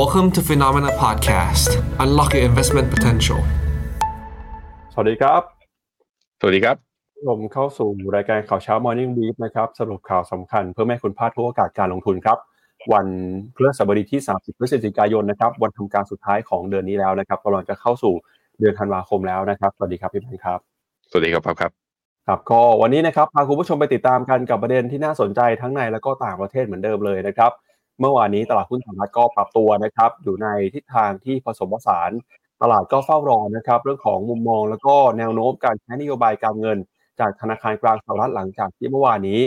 Welcome to Phenomena Podcast. Unlock your investment potential. สวัสดีครับ สวัสดีครับ ผมเข้าสู่รายการข่าวเช้า Morning Brief นะครับ สรุปข่าวสำคัญเพื่อไม่ให้คุณพลาดทุกโอกาสการลงทุนครับ วันพฤหัสบดีที่ 30 พฤศจิกายนนะครับ วันทำการสุดท้ายของเดือนนี้แล้วนะครับกำลังจะเข้าสู่เดือนธันวาคมแล้วนะครับ สวัสดีครับพี่แบงค์ครับ สวัสดีครับครับครับก็วันนี้นะครับพาคุณผู้ชมไปติดตามกันกับประเด็นที่น่าสนใจทั้งในและก็ต่างประเทศเหมือนเดิมเลยนะครับ เมื่อวานนี้ตลาดหุ้นสหรัฐก็ปรับตัวนะครับ อยู่ในทิศทางที่ผสมผสาน ตลาดก็เฝ้ารอนะครับ เรื่องของมุมมองแล้วก็แนวโน้มการใช้นโยบายการเงิน จากธนาคารกลางสหรัฐหลังจากที่เมื่อวานนี้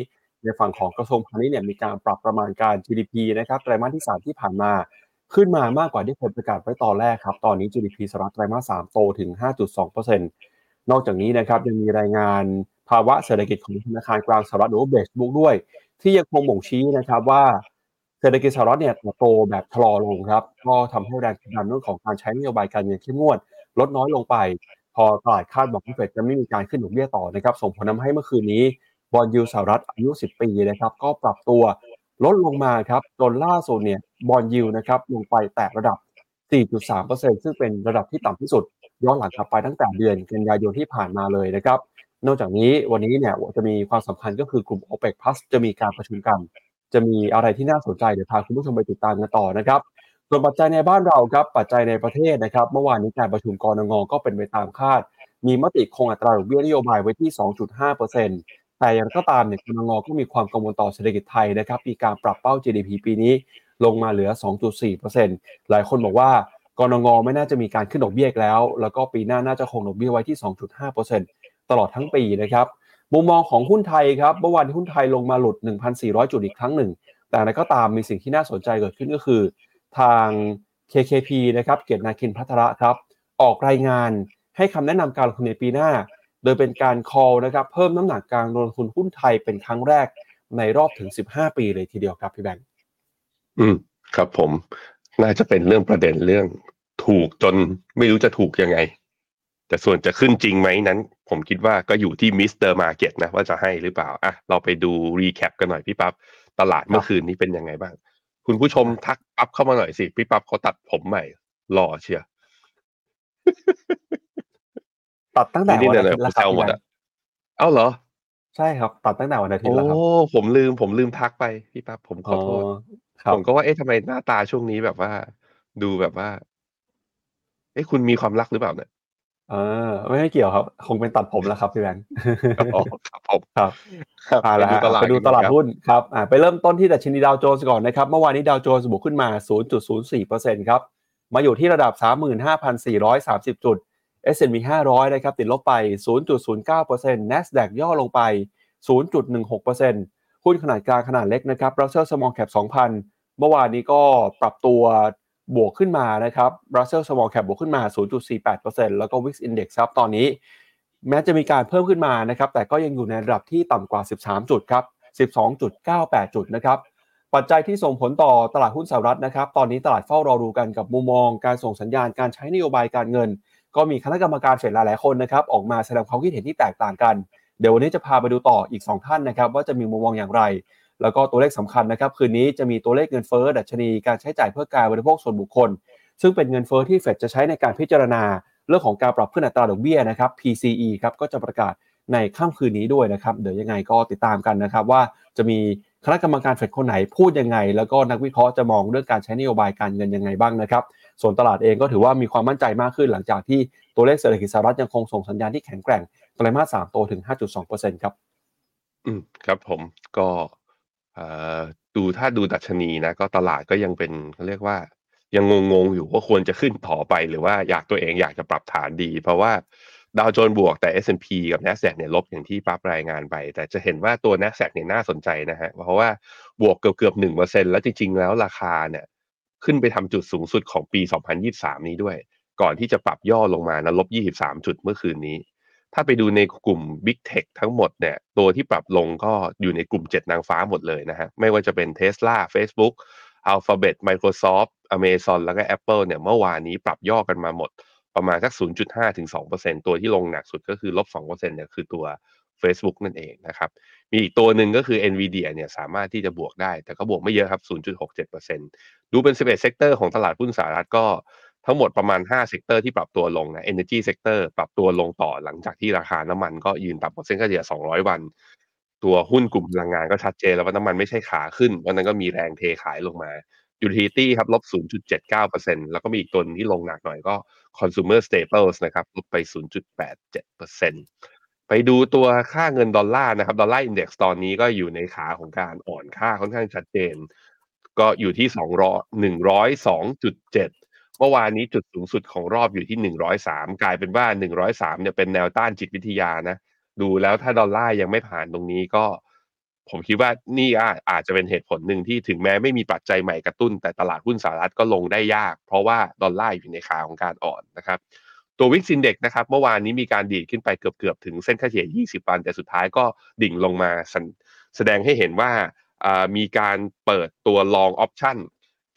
ในฝั่งของกระทรวงพาณิชย์เนี่ยมีการปรับประมาณการ GDP นะครับไตรมาสที่ 3 ที่ผ่านมาขึ้นมามากกว่าที่เคยประกาศไว้ตอนแรกครับ ตอนนี้ GDP สหรัฐไตรมาส 3 โตถึง 5.2%นอกจากนี้นะครับยังมีรายงานภาวะเศรษฐกิจของธนาคารกลางสหรัฐหรือว่าเบสบุ๊กด้วย ที่ยังคงบ่งชี้นะครับว่า เศรษฐกิจสหรัฐเนี่ยโตแบบชะลอลงครับ ก็ทำให้แรงกดดันเรื่องของการใช้นโยบายการเงินเข้มงวด ลดน้อยลงไป พอตลาดคาดบอกว่าเฟดจะไม่มีการขึ้นดอกเบี้ยต่อนะครับ ส่งผลทำให้เมื่อคืนนี้บอลยูสหรัฐอายุ 10 ปีนะครับ ก็ปรับตัวลดลงมาครับจนล่าสุดเนี่ยบอลยูนะครับลงไปแตะระดับ 4.3%ซึ่งเป็นระดับที่ต่ำที่สุด ย้อนหลังกลับไปตั้งแต่เดือนกันยายนที่ผ่านมาเลยนะครับ นอกจากนี้วันนี้เนี่ยจะมีความสำคัญก็คือกลุ่ม OPEC Plus จะมีการประชุมกัน จะมีอะไรที่น่าสนใจเดี๋ยวพาคุณผู้ชมไปติดตามกันต่อนะครับส่วนปัจจัยในบ้านเราครับปัจจัยในประเทศนะครับ เมื่อวานนี้การประชุมกรงงก็เป็นไปตามคาด มีมติคงอัตราดอกเบี้ยนโยบายไว้ที่ 2.5%แต่อย่างก็ตามเนี่ยกรงงก็มีความกังวลต่อเศรษฐกิจไทยนะครับมีการปรับเป้า GDP ปีนี้ลงมาเหลือ 2.4%หลายคนบอกว่ากรงงไม่น่าจะมีการขึ้นดอกเบี้ยแล้ว แล้วก็ปีหน้าน่าจะคงดอกเบี้ยไว้ที่ 2.5%ตลอดทั้งปีนะครับ มุมมองของหุ้นไทยครับเมื่อวานหุ้นไทยลงมาหลุด 1,400 จุดอีกครั้งหนึ่ง แต่ก็ตามมีสิ่งที่น่าสนใจเกิดขึ้นก็คือ ทาง KKP นะครับเกียรตินาคินพัทระครับ ออกรายงานให้คำแนะนำการลงทุนในปีหน้า โดยเป็นการ call นะครับเพิ่มน้ำหนักการลงทุนหุ้นไทยเป็นครั้งแรกในรอบถึง 15 ปีเลยทีเดียวครับพี่แบงค์อืมครับผมน่าจะเป็นเรื่องประเด็นเรื่องถูกจนไม่รู้จะถูกยังไง แต่ส่วนจะขึ้นจริงไหมนั้น ผมคิดว่าก็อยู่ที่มิสเตอร์มาร์เก็ตนะว่าจะให้หรือเปล่าอะเราไปดูรีแคปกันหน่อยพี่ปับ๊บตลาดเมื่อคืนนี้เป็นยังไงบ้าง คุณผู้ชมทักปั๊บเข้ามาหน่อยสิ พี่ปั๊บเขาตัดผมใหม่หล่อเชียร์ตัดตั้งแต่นี่วันเนี่อายทิตย์แล้วคแซรับวหมพี่ดแบงอะค์เอ้าเหรอ ใช่ครับ ตัดตั้งแต่วันอาทิตโอ้ย์แล้วครับผมลืมผมลืมทักไปพี่ปั๊บผมขอโทษครับผมก็ว่าเอ๊ะทำไมหน้าตาช่วงนี้แบบว่า ดูแบบว่า เอ๊ะคุณมีความรักหรือเปล่าเนี่ย เออไม่ไม่เกี่ยวครับ คงเป็นตัดผมแล้วครับพี่แบงค์อ๋อครับผมครับครับอ่าไปแล้วดูฮะตลาดไปดูตลาดกันครับหุ้นครับอ่าไปเริ่มต้นที่ดัชนีดาวโจนส์ก่อนนะครับเมื่อวานนี้ดาวโจนส์บวกขึ้นมา 0.04%ครับมาอยู่ที่ระดับ 35,430 จุด S&P 500 นะครับติดลบไป 0.09% NASDAQ ย่อลงไป 0.16%หุ้นขนาดกลางขนาดเล็กนะครับ Russell Small Cap 2,000 เมื่อวานนี้ก็ปรับตัว บวกขึ้นมานะครับ Russell Small Cap บวกขึ้นมา 0.48%แล้วก็ Wix Index ครับตอนนี้ แม้จะมีการเพิ่มขึ้นมานะครับ แต่ก็ยังอยู่ในระดับที่ต่ำกว่า 13 จุดครับ 12.98 จุดนะครับปัจจัยที่ส่งผลต่อตลาดหุ้นสหรัฐนะครับ ตอนนี้ตลาดเฝ้ารอดูกันกับมุมมองการส่งสัญญาณการใช้นโยบายการเงิน ก็มีคณะกรรมการเฟดหลายๆคนนะครับ ออกมาแสดงความคิดเห็นที่แตกต่างกัน เดี๋ยววันนี้จะพาไปดูต่ออีก 2 ท่านนะครับ ว่าจะมีมุมมองอย่างไร แล้วก็ตัวเลขสำคัญนะครับ คืนนี้จะมีตัวเลขเงินเฟ้อดัชนีการใช้จ่ายเพื่อการบริโภคส่วนบุคคล ซึ่งเป็นเงินเฟ้อที่เฟดจะใช้ในการพิจารณา เรื่องของการปรับขึ้นอัตราดอกเบี้ยนะครับ PCE ครับก็จะประกาศในค่ำคืนนี้ด้วยนะครับ เดี๋ยวยังไงก็ติดตามกันนะครับ ว่าจะมีคณะกรรมการเฟดคนไหนพูดยังไง แล้วก็นักวิเคราะห์จะมองเรื่องการใช้นโยบายการเงินยังไงบ้างนะครับ ส่วนตลาดเองก็ถือว่ามีความมั่นใจมากขึ้น หลังจากที่ตัวเลขเศรษฐกิจสหรัฐยังคงส่งสัญญาณที่แข็งแกร่งไตรมาส3โตถึง 5.2%ครับ อืมครับผมก็เอ่อ ดูถ้าดูดัชนีนะก็ตลาดก็ยังเป็นเขาเรียกว่า ยังงงๆอยู่ว่าควรจะขึ้นต่อไป หรือว่าอยากตัวเองอยากจะปรับฐานดี เพราะว่าดาวโจนส์บวกแต่ S&P กับ NASDAQ เนี่ยลบอย่างที่ปั๊บรายงานไป แต่จะเห็นว่าตัว NASDAQ เนี่ยน่าสนใจนะฮะ เพราะว่าบวกเกือบเกือบหนึ่งเปอร์เซ็นแล้วจริง ๆ แล้วราคาเนี่ย ขึ้นไปทำจุดสูงสุดของปี 2023 นี้ด้วย ก่อนที่จะปรับย่อลงมานะลบ 23 จุดเมื่อคืนนี้ ถ้าไปดูในกลุ่ม Big Tech ทั้งหมดเนี่ยตัวที่ปรับลงก็อยู่ในกลุ่ม 7 นางฟ้าหมดเลยนะฮะ ไม่ว่าจะเป็น Tesla Facebook Alphabet Microsoft Amazon แล้วก็ Apple เนี่ยเมื่อวานนี้ปรับย่อกันมาหมด ประมาณสัก 0.5 ถึง 2%ตัวที่ลงหนักสุดก็คือลบ 2%เนี่ยคือตัว Facebook นั่นเองนะครับ มีอีกตัวหนึ่งก็คือ NVIDIA เนี่ยสามารถที่จะบวกได้ แต่ก็บวกไม่เยอะครับ 0.67%ดูเป็น 11 sector ของตลาดหุ้นสหรัฐก็ ทั้งหมดประมาณ 5 sector ที่ปรับตัวลงนะ Energy Sector ปรับตัวลงต่อหลังจากที่ราคาน้ำมันก็ยืนต่ำกว่าเส้นค่าเฉลี่ย 200 วัน ตัวหุ้นกลุ่มพลังงานก็ชัดเจนแล้วว่าน้ำมันไม่ใช่ขาขึ้นวันนั้นก็มีแรงเทขายลงมา Utility ครับลบ 0.79%แล้วก็มีอีกตัวที่ลงหนักหน่อยก็ Consumer Staples นะครับลบไป 0.87%ไปดูตัวค่าเงินดอลลาร์นะครับ Dollar Index ตอนนี้ก็อยู่ในขาของการอ่อนค่าค่อนข้างชัดเจน ก็อยู่ที่ 200 102.7 เมื่อวานนี้จุดสูงสุดของรอบอยู่ที่103กลายเป็นว่า103เนี่ยเป็นแนวต้านจิตวิทยานะ ดูแล้วถ้าดอลลาร์ยังไม่ผ่านตรงนี้ก็ ผมคิดว่านี่อาจจะเป็นเหตุผลหนึ่งที่ถึงแม้ไม่มีปัจจัยใหม่กระตุ้น แต่ตลาดหุ้นสหรัฐก็ลงได้ยาก เพราะว่าดอลลาร์อยู่ในขาของการอ่อนนะครับตัววิกซินเด็กนะครับเมื่อวานนี้มีการดีดขึ้นไปเกือบๆถึงเส้นค่าเฉลี่ย 20 วัน แต่สุดท้ายก็ดิ่งลงมาแสดงให้เห็นว่ามีการเปิดตัว long option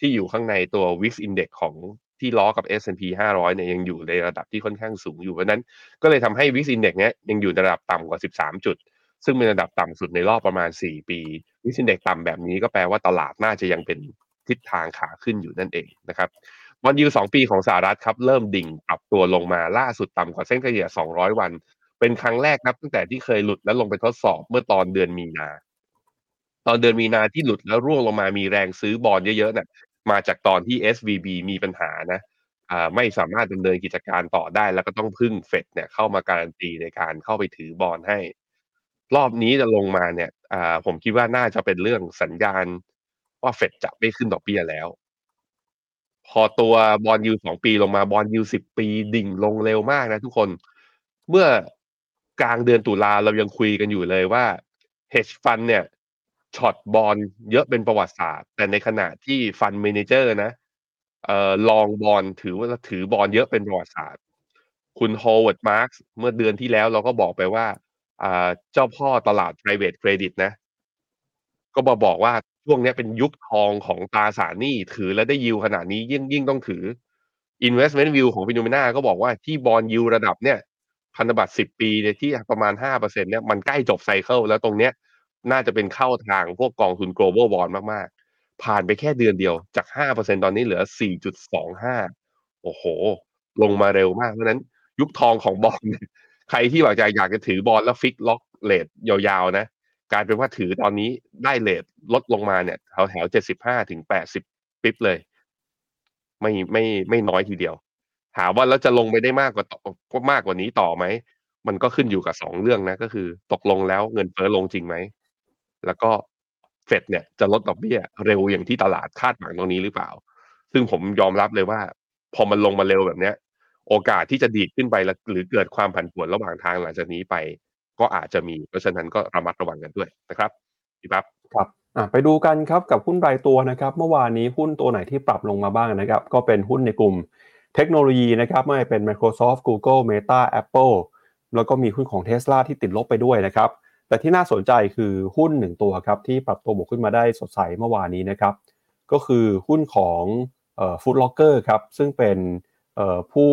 ที่อยู่ข้างในตัว Wix Index ของ ที่ล้อกับ S&P 500เนี่ยยังอยู่ในระดับที่ค่อนข้างสูงอยู่ เพราะนั้นก็เลยทำให้ Wix Index เนี้ยยังอยู่ในระดับต่ำกว่า 13 จุด ซึ่งเป็นระดับต่ำสุดในรอบประมาณ 4 ปี Wix Index ต่ำแบบนี้ก็แปลว่าตลาดน่าจะยังเป็นทิศทางขาขึ้นอยู่นั่นเองนะครับบอลยูสองปีของสหรัฐครับ เริ่มดิ่งปรับตัวลงมาล่าสุดต่ำกว่าเส้นเฉลี่ย 200 วัน เป็นครั้งแรกครับตั้งแต่ที่เคยหลุดแล้วลงไปทดสอบเมื่อตอนเดือนมีนา ตอนเดือนมีนาที่หลุดแล้วร่วงลงมามีแรงซื้อบอลเยอะๆนี่ย มาจากตอนที่ SVB มีปัญหานะอ่าไม่สามารถดำเนินกิจการต่อได้ แล้วก็ต้องพึ่งเฟดเนี่ยเข้ามาการันตีในการเข้าไปถือบอลให้ รอบนี้จะลงมาเนี่ยอ่าผมคิดว่าน่าจะเป็นเรื่องสัญญาณว่าเฟดจะไม่ขึ้นดอกเบี้ยแล้ว พอตัว bond yield สองปีลงมา bond yield สิบปีดิ่งลงเร็วมากนะทุกคนเมื่อกลางเดือนตุลาเรายังคุยกันอยู่เลยว่า hedge fund เนี่ย short bond เยอะเป็นประวัติศาสตร์ แต่ในขณะที่ fund manager นะเอ่อ long bond ถือว่าถือบอลเยอะเป็นประวัติศาสตร์ คุณ Howard Marks เมื่อเดือนที่แล้วเราก็บอกไปว่าอ่าเจ้าพ่อตลาด private credit นะ ก็มาบอกว่าช่วงนี้เป็นยุคทองของตราสารหนี้ถือแล้วได้ยิวขนาดนี้ยิ่งยิ่งต้องถือ investment view ของ Finnomena ก็บอกว่าที่ bond yield ระดับเนี่ยพันธบัตร10ปีเนี่ยที่ประมาณ5%เนี่ยมันใกล้จบ cycle แล้วตรงเนี้ย น่าจะเป็นเข้าทางพวกกองทุน global bond มากๆ ผ่านไปแค่เดือนเดียวจาก 5%ตอนนี้เหลือ 4.25 โอ้โห ลงมาเร็วมากเพราะนั้นยุคทองของบอลใครที่อยากอยากจะถือ bond แล้ว fix lock rate ยาวๆนะกลายเป็นว่าถือตอนนี้ได้เลทลดลงมาเนี่ยแถวแถว75ถึง80ปิ๊บเลย ไม่ไม่ไม่น้อยทีเดียว ถามว่าแล้วจะลงไปได้มากกว่าก็มากกว่านี้ต่อไหม มันก็ขึ้นอยู่กับสองเรื่องนะ ก็คือ ตกลงแล้วเงินเฟ้อลงจริงไหม แล้วก็เฟดเนี่ยจะลดดอกเบี้ยเร็วอย่างที่ตลาดคาดหวังตรงนี้หรือเปล่า ซึ่งผมยอมรับเลยว่า พอมันลงมาเร็วแบบเนี้ย โอกาสที่จะดีดขึ้นไปหรือเกิดความผันผวนระหว่างทางหลังจากนี้ไป ก็อาจจะมี เพราะฉะนั้นก็ระมัดระวังกันด้วยนะครับพี่ปั๊บครับไปดูกันครับกับหุ้นรายตัวนะครับเมื่อวานนี้หุ้นตัวไหนที่ปรับลงมาบ้างนะครับก็เป็นหุ้นในกลุ่มเทคโนโลยีนะครับไม่เป็น Microsoft Google Meta Apple แล้วก็มีหุ้นของ Tesla ที่ติดลบไปด้วยนะครับ แต่ที่น่าสนใจคือหุ้นหนึ่งตัวครับที่ปรับตัวบวกขึ้นมาได้สดใสเมื่อวานนี้นะครับ ก็คือหุ้นของFoot Locker ครับซึ่งเป็นผู้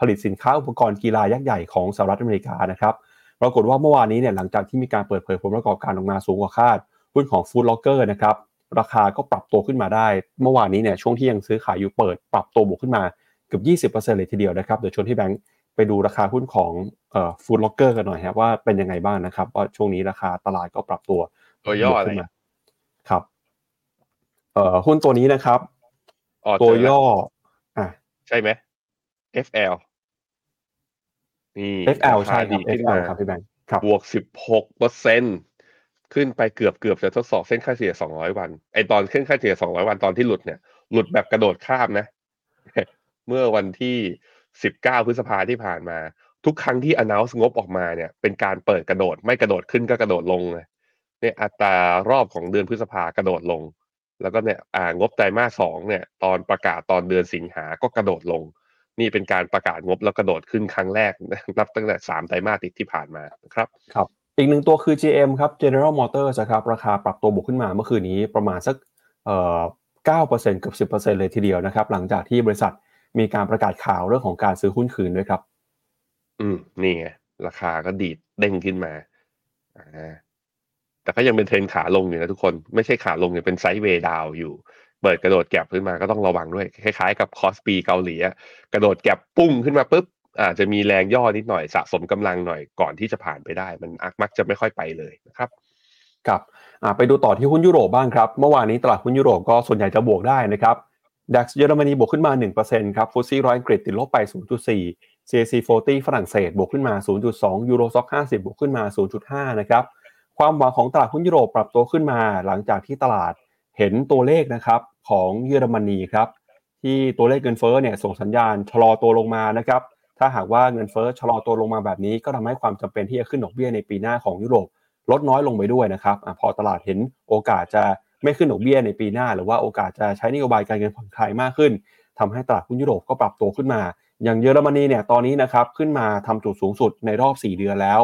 ผลิตสินค้าอุปกรณ์กีฬายักษ์ใหญ่ของสหรัฐอเมริกานะครับปรากฏว่าเมื่อวานนี้เนี่ยหลังจากที่มีการเปิดเผยผลประกอบการออกมาสูงกว่าคาดหุ้นของ Foot Locker นะครับราคาก็ปรับตัวขึ้นมาได้ เมื่อวานนี้เนี่ยช่วงที่ยังซื้อขายอยู่เปิด ปรับตัวบวกขึ้นมาเกือบ 20%เลยทีเดียวนะครับเดี๋ยวชวนพี่แบงค์ ไปดูราคาหุ้นของเอ่อ Foot Locker กันหน่อยครับว่าเป็นยังไงบ้างนะครับว่าช่วงนี้ราคาตลาดก็ปรับตัวตัวย่ออะไรครับเอ่อหุ้นตัวนี้นะครับตัวย่อ อะใช่ไหม FL นี่ FL ใช่คดีรับขึ้น FL มาครับพี่แบงค์ครับบวก16เปอร์เซ็นขึ้นไปเกือบเกือบจะทดสอบเส้นค่าเฉลี่ย200วันไอตอนเส้นค่าเฉลี่ย200วันตอนที่หลุดเนี่ย หลุดแบบกระโดดข้ามนะ เมื่อวันที่ 19 พฤษภาที่ผ่านมา ทุกครั้งที่ announce งบออกมาเนี่ย เป็นการเปิดกระโดด ไม่กระโดดขึ้นก็กระโดดลงเลยเนี่ยอัตรารอบของเดือนพฤษภากระโดดลง แล้วก็เนี่ยอ่างบไตรมาสสองเนี่ย ตอนประกาศตอนเดือนสิงหาก็กระโดดลง นี่เป็นการประกาศงบแล้วกระโดดขึ้นครั้งแรกนับตั้งแต่สามไตรมาสติดที่ผ่านมาครับครับ อีกหนึ่งตัวคือ GM ครับ General Motors ครับราคาปรับตัวบวกขึ้นมาเมื่อคืนนี้ประมาณสักเอ่อ9%เกือบ10%เลยทีเดียวนะครับ หลังจากที่บริษัท มีการประกาศข่าวเรื่องของการซื้อหุ้นคืนด้วยครับ อืมนี่ไงราคาก็ดีดเด้งขึ้นมาอ่าแต่ก็ยังเป็นเทรนขาลงอยู่นะทุกคน ไม่ใช่ขาลงเนี่ยเป็น sideway down อยู่ เปิดกระโดด gap ขึ้นมาก็ต้องระวังด้วย คล้ายๆกับ KOSPI เกาหลีกระโดด gap ปุ้งขึ้นมาปุ๊บอาจจะมีแรงย่อนิดหน่อยสะสมกำลังหน่อยก่อนที่จะผ่านไปได้ มันมักจะไม่ค่อยไปเลยนะครับครับไปดูต่อที่หุ้นยุโรปบ้างครับ เมื่อวานนี้ตลาดหุ้นยุโรปก็ส่วนใหญ่จะบวกได้นะครับ DAX เยอรมนีบวกขึ้นมา 1%ครับฟุตซี่ร้อยอังกฤษติดลบไป 0.4 CAC 40 ฝรั่งเศสบวกขึ้นมา 0.2 ยูโรซ็อก50 บวกขึ้นมา 0.5 นะครับ ความหวังของตลาดหุ้นยุโรปปรับตัวขึ้นมา หลังจากที่ตลาดเห็นตัวเลขนะครับของเยอรมนีครับที่ตัวเลขเงินเฟ้อเนี่ยส่งสัญญาณชะลอตัวลงมานะครับ ถ้าหากว่าเงินเฟ้อชะลอตัวลงมาแบบนี้ก็ทำให้ความจำเป็นที่จะขึ้นดอกเบี้ยในปีหน้าของยุโรปลดน้อยลงไปด้วยนะครับอพอตลาดเห็นโอกาสจะ ไม่ขึ้นดอกเบี้ยในปีหน้า หรือว่าโอกาสจะใช้นโยบายการเงินผ่อนคลายมากขึ้นทำให้ตลาดหุ้นยุโรปก็ปรับตัวขึ้นมา อย่างเยอรมนีเนี่ยตอนนี้นะครับขึ้นมาทำจุดสูงสุดในรอบ 4 เดือนแล้ว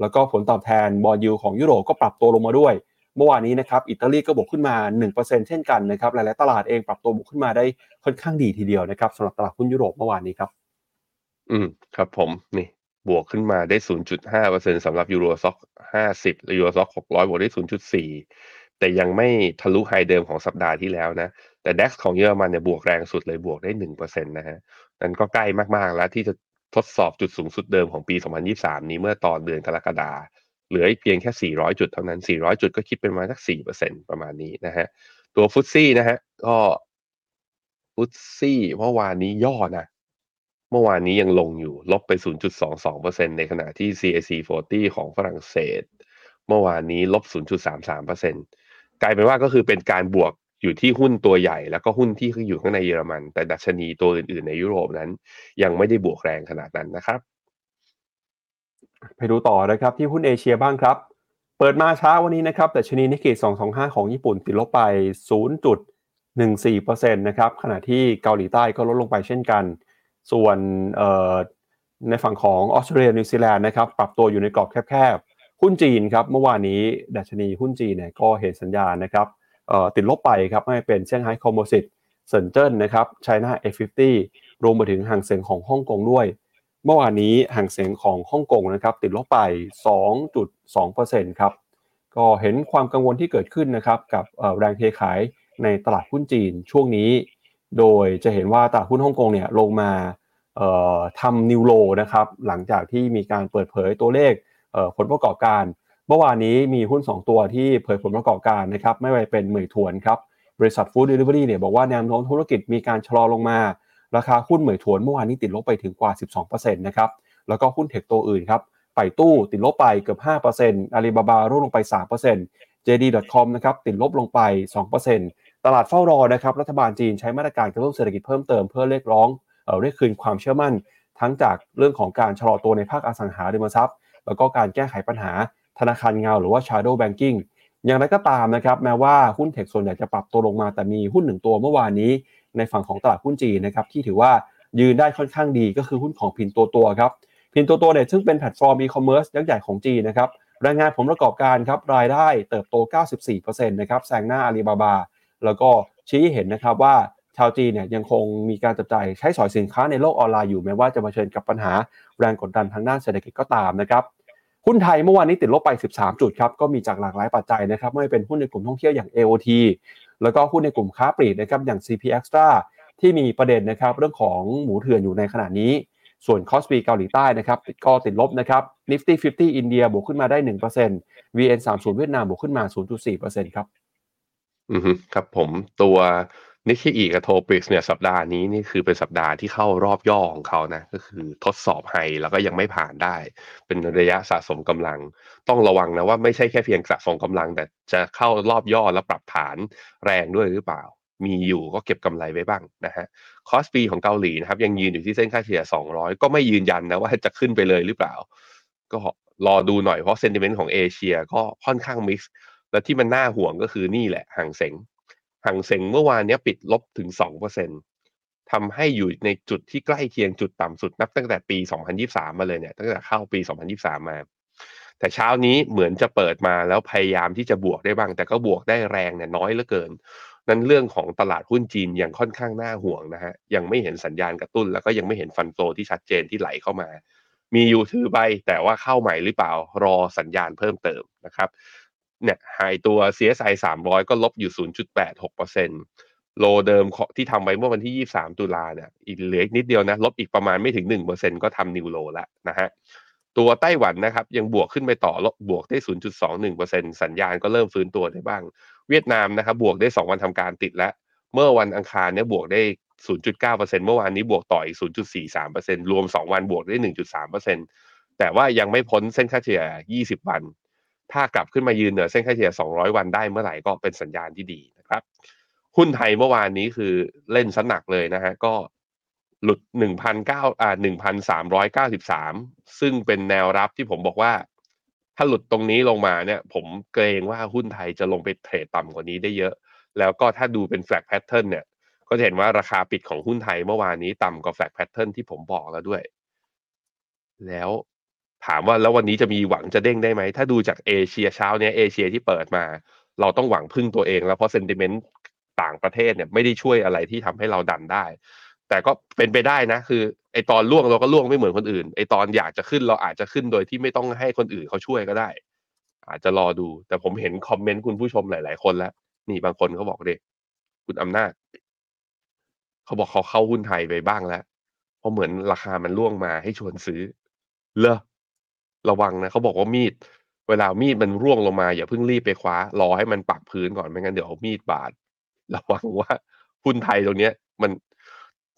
แล้วก็ผลตอบแทนบอลยูของยุโรปก็ปรับตัวลงมาด้วย เมื่อวานนี้นะครับอิตาลีก็บวกขึ้นมา 1%เช่นกันนะครับหลายๆตลาดเองปรับตัวบวกขึ้นมาได้ค่อนข้างดีทีเดียวนะครับสำหรับตลาดหุ้นยุโรปเมื่อวานนี้ครับ อืมครับผมนี่บวกขึ้นมาได้ 0.5%สำหรับยูโรซ็อก50และยูโรซ็อก600 บวกได้ 0.4 แต่ยังไม่ทะลุไฮเดิมของสัปดาห์ที่แล้วนะ แต่ DAX ของเยอรมันเนี่ยบวกแรงสุดเลยบวกได้1%นตนะฮะนั่นก็ใกล้มากๆแล้วที่จะทดสอบจุดสูงสุดเดิมของปี 2023 นี้เมื่อตอนเดือนกรกฎาเหลือเพียงแค่ 400 จุดเท่านั้น 400 จุดก็คิดเป็นมาสัก 4%ประมาณนี้นะฮะ ตัวฟุตซี่นะฮะ ก็ฟุตซี่เมื่อวานนี้ย่อนะ เมื่อวานนี้ยังลงอยู่ ลบไป 0.22%ในขณะที่ CAC 40 ของฝรั่งเศส เมื่อวานนี้ลบ 0.33% กลายเป็นว่าก็คือเป็นการบวกอยู่ที่หุ้นตัวใหญ่ แล้วก็หุ้นที่อยู่ข้างในเยอรมัน แต่ดัชนีตัวอื่นๆ ในยุโรปนั้น ยังไม่ได้บวกแรงขนาดนั้นนะครับ ไปดูต่อนะครับที่หุ้นเอเชียบ้างครับ เปิดมาเช้าวันนี้นะครับแต่ชนีนิกเกิ225 ของญี่ปุ่นติดลบไป 0.14%นะครับขณะที่เกาหลีใต้ก็ลดลงไปเช่นกัน ส่วนในฝั่งของออสเตรเลียนิวซีแลนด์นะครับปรับตัวอยู่ในกรอบแคบ หุ้นจีนครับ เมื่อวานนี้ดัชนีหุ้นจีนเนี่ยก็เห็นสัญญาณนะครับติดลบไปครับไม่เป็นเซี่ยงไฮ้ Composite เซินเจิ้นนะครับไชน่า F50 รวมไปถึงฮั่งเส็งของฮ่องกงด้วย เมื่อวานนี้ฮั่งเส็งของฮ่องกงนะครับติดลบไป 2.2%ครับก็เห็นความกังวลที่เกิดขึ้นนะครับกับแรงเทขายในตลาดหุ้นจีนช่วงนี้ โดยจะเห็นว่าตลาดหุ้นฮ่องกงเนี่ยลงมาทำนิวโลนะครับหลังจากที่มีการเปิดเผยตัวเลข ผลประกอบการ เมื่อวานนี้มีหุ้น 2 ตัวที่เผยผลประกอบการนะครับไม่ว่าเป็นเหมยถวนครับบริษัทฟู้ดเดลิเวอรี่เนี่ยบอกว่าแนวโน้มธุรกิจมีการชะลอลงมา ราคาหุ้นเหมยถวนเมื่อวานนี้ติดลบไปถึงกว่า 12%นะครับแล้วก็หุ้นเทคตัวอื่นครับไปตู้ติดลบไปเกือบ 5%อาลีบาบาร่วงลงไป 3% JD.com นะครับติดลบลงไป 2%ตลาดเฝ้ารอนะครับรัฐบาลจีนใช้มาตรการกระตุ้นเศรษฐกิจเพิ่มเติมเพื่อเรียกร้องเเรียกคืนความเชื่อมั่น ทั้งจากเรื่องของการชะลอตัวในภาคอสังหาริมทรัพย์ แล้วก็การแก้ไขปัญหาธนาคารเงาหรือว่า shadow banking อย่างไรก็ตามนะครับแม้ว่าหุ้นเทคส่วนใหญ่จะปรับตัวลงมาแต่มีหุ้นหนึ่งตัวเมื่อวานนี้ในฝั่งของตลาดหุ้นจีนนะครับที่ถือว่ายืนได้ค่อนข้างดีก็คือหุ้นของพินตัวตัวครับPinduoduo เนี่ยซึ่งเป็นแพลตฟอร์มอีคอมเมิร์ซยักษ์ใหญ่ของจีนนะครับรายงานผลประกอบการครับรายได้เติบโต 94%นะครับแซงหน้าอาลีบาบา แล้วก็ชี้เห็นนะครับว่า ชาวจีนเนี่ยยังคงมีการจับจ่ายใช้สอยสินค้าในโลกออนไลน์อยู่แม้ว่าจะมาเผชิญกับปัญหาแรงกดดันทางด้านเศรษฐกิจก็ตามนะครับหุ้นไทยเมื่อวานนี้ติดลบไป 13 จุดครับก็มีจากหลากหลายปัจจัยนะครับไม่เป็นหุ้นในกลุ่มท่องเที่ยวอย่าง AOT แล้วก็หุ้นในกลุ่มค้าปลีกนะครับอย่าง CP Axtra ที่มีประเด็นนะครับเรื่องของหมูเถื่อนอยู่ในขณะนี้ ส่วน KOSPI เกาหลีใต้นะครับก็ติดลบนะครับ Nifty 50อินเดียบวกขึ้นมาได้ 1% VN 30 เวียดนามบวกขึ้นมา 0.4%ครับอือครับผมตัว นิกเคอิกับ TOPIX เนี่ยสัปดาห์นี้นี่คือเป็นสัปดาห์ที่เข้ารอบย่อของเขานะก็คือทดสอบ high แล้วก็ยังไม่ผ่านได้ เป็นระยะสะสมกำลัง ต้องระวังนะว่าไม่ใช่แค่เพียงสะสมกำลัง แต่จะเข้ารอบย่อแล้วปรับฐานแรงด้วยหรือเปล่า มีอยู่ก็เก็บกำไรไว้บ้างนะฮะ KOSPI ของเกาหลีนะครับยังยืนอยู่ที่เส้นค่าเฉลี่ย 200 ก็ไม่ยืนยันนะว่าจะขึ้นไปเลยหรือเปล่า ก็รอดูหน่อยเพราะ sentiment ของเอเชียก็ค่อนข้าง mix และที่มันน่าห่วงก็คือนี่แหละฮั่งเส็ง ฮั่งเส็งเมื่อวานนี้ปิดลบถึงสองเปอร์เซ็นต์ทำให้อยู่ในจุดที่ใกล้เคียงจุดต่ำสุดนับตั้งแต่ปี 2023 มาเลยเนี่ย ตั้งแต่เข้าปี 2023 มา แต่เช้านี้เหมือนจะเปิดมาแล้วพยายามที่จะบวกได้บ้าง แต่ก็บวกได้แรงเนี่ยน้อยเหลือเกิน นั้นเรื่องของตลาดหุ้นจีนยังค่อนข้างน่าห่วงนะฮะ ยังไม่เห็นสัญญาณกระตุ้น แล้วก็ยังไม่เห็นฟันโฟที่ชัดเจนที่ไหลเข้ามา มีอยู่ถือใบแต่ว่าเข้าใหม่หรือเปล่ารอสัญญาณเพิ่มเติมนะครับ เนี่ยหายตัว CSI 300 ก็ลบอยู่ 0.86%โลเดิมที่ทำไว้เมื่อวันที่ 23 ตุลาเนี่ยอีกเหลืออีกนิดเดียวนะ ลบอีกประมาณไม่ถึง 1%ก็ทำนิวโลแล้วนะฮะ ตัวไต้หวันนะครับ ยังบวกขึ้นไปต่อลบบวกได้ 0.21%สัญญาณก็เริ่มฟื้นตัวได้บ้าง เวียดนามนะครับ บวกได้ 2 วันทำการติดแล้ว เมื่อวันอังคารเนี่ยบวกได้ 0.9%เมื่อวานนี้บวกต่ออีก 0.43%รวม 2 วันบวกได้ 1.3%แต่ว่ายังไม่พ้นเส้นค่าเฉลี่ย 20 วัน ถ้ากลับขึ้นมายืนเหนือเส้นค่าเฉลี่ย 200 วันได้เมื่อไหร่ก็เป็นสัญญาณที่ดีนะครับ หุ้นไทยเมื่อวานนี้คือเล่นสนักเลยนะฮะก็หลุด1,900อ่า1,393 ซึ่งเป็นแนวรับที่ผมบอกว่า ถ้าหลุดตรงนี้ลงมาเนี่ย ผมเกรงว่าหุ้นไทยจะลงไปเทรดต่ำกว่านี้ได้เยอะ แล้วก็ถ้าดูเป็น flag pattern เนี่ย ก็จะเห็นว่าราคาปิดของหุ้นไทยเมื่อวานนี้ต่ำกว่า flag pattern ที่ผมบอกแล้วด้วย แล้ว ถามว่าแล้ววันนี้จะมีหวังจะเด้งได้ไหม ถ้าดูจากเอเชียเช้าเนี้ยเอเชียที่เปิดมา เราต้องหวังพึ่งตัวเอง แล้วเพราะ sentiment ต่างประเทศเนี่ยไม่ได้ช่วยอะไรที่ทำให้เราดันได้ แต่ก็เป็นไปได้นะ คือไอตอนล่วงเราก็ล่วงไม่เหมือนคนอื่นไอตอนอยากจะขึ้นเราอาจจะขึ้นโดยที่ไม่ต้องให้คนอื่นเขาช่วยก็ได้ อาจจะรอดู แต่ผมเห็นคอมเมนต์คุณผู้ชมหลาย ๆ คนแล้ว นี่บางคนเขาบอกเด็กคุณอำนาจเขาบอกเขาเข้าหุ้นไทยไปบ้างแล้วเพราะเหมือนราคามันล่วงมาให้ชวนซื้อเลอ ระวังนะเขาบอกว่ามีด เวลามีดมันร่วงลงมา อย่าเพิ่งรีบไปคว้า รอให้มันปักพื้นก่อนไม่งั้นเดี๋ยวเอามีดบาดระวังว่าหุ้นไทยตรงเนี้ย มัน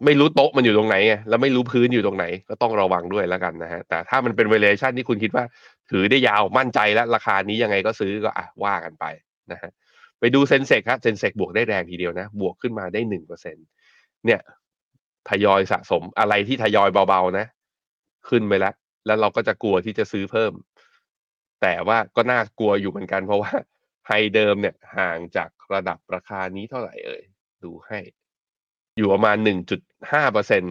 ไม่รู้โต๊ะมันอยู่ตรงไหนไงแล้วไม่รู้พื้นอยู่ตรงไหน ก็ต้องระวังด้วยแล้วกันนะฮะแต่ถ้ามันเป็นเวเลชันที่คุณคิดว่า ถือได้ยาวมั่นใจแล้วราคานี้ยังไงก็ซื้อก็อะว่ากันไปนะฮะไปดู Sensex ครับ Sensex บวกได้แรงทีเดียวนะ บวกขึ้นมาได้หนึ่งเปอร์เซ็นต์เนี่ยทยอยสะสมอะไรที่ทยอยเบาๆนะ ขึ้นไปแล้ว แล้วเราก็จะกลัวที่จะซื้อเพิ่ม แต่ว่าก็น่ากลัวอยู่เหมือนกัน เพราะว่าhigh เดิมเนี่ยห่างจากระดับราคานี้เท่าไหร่เอ่ยดูให้ อยู่ประมาณหนึ่งจุดห้าเปอร์เซ็นต์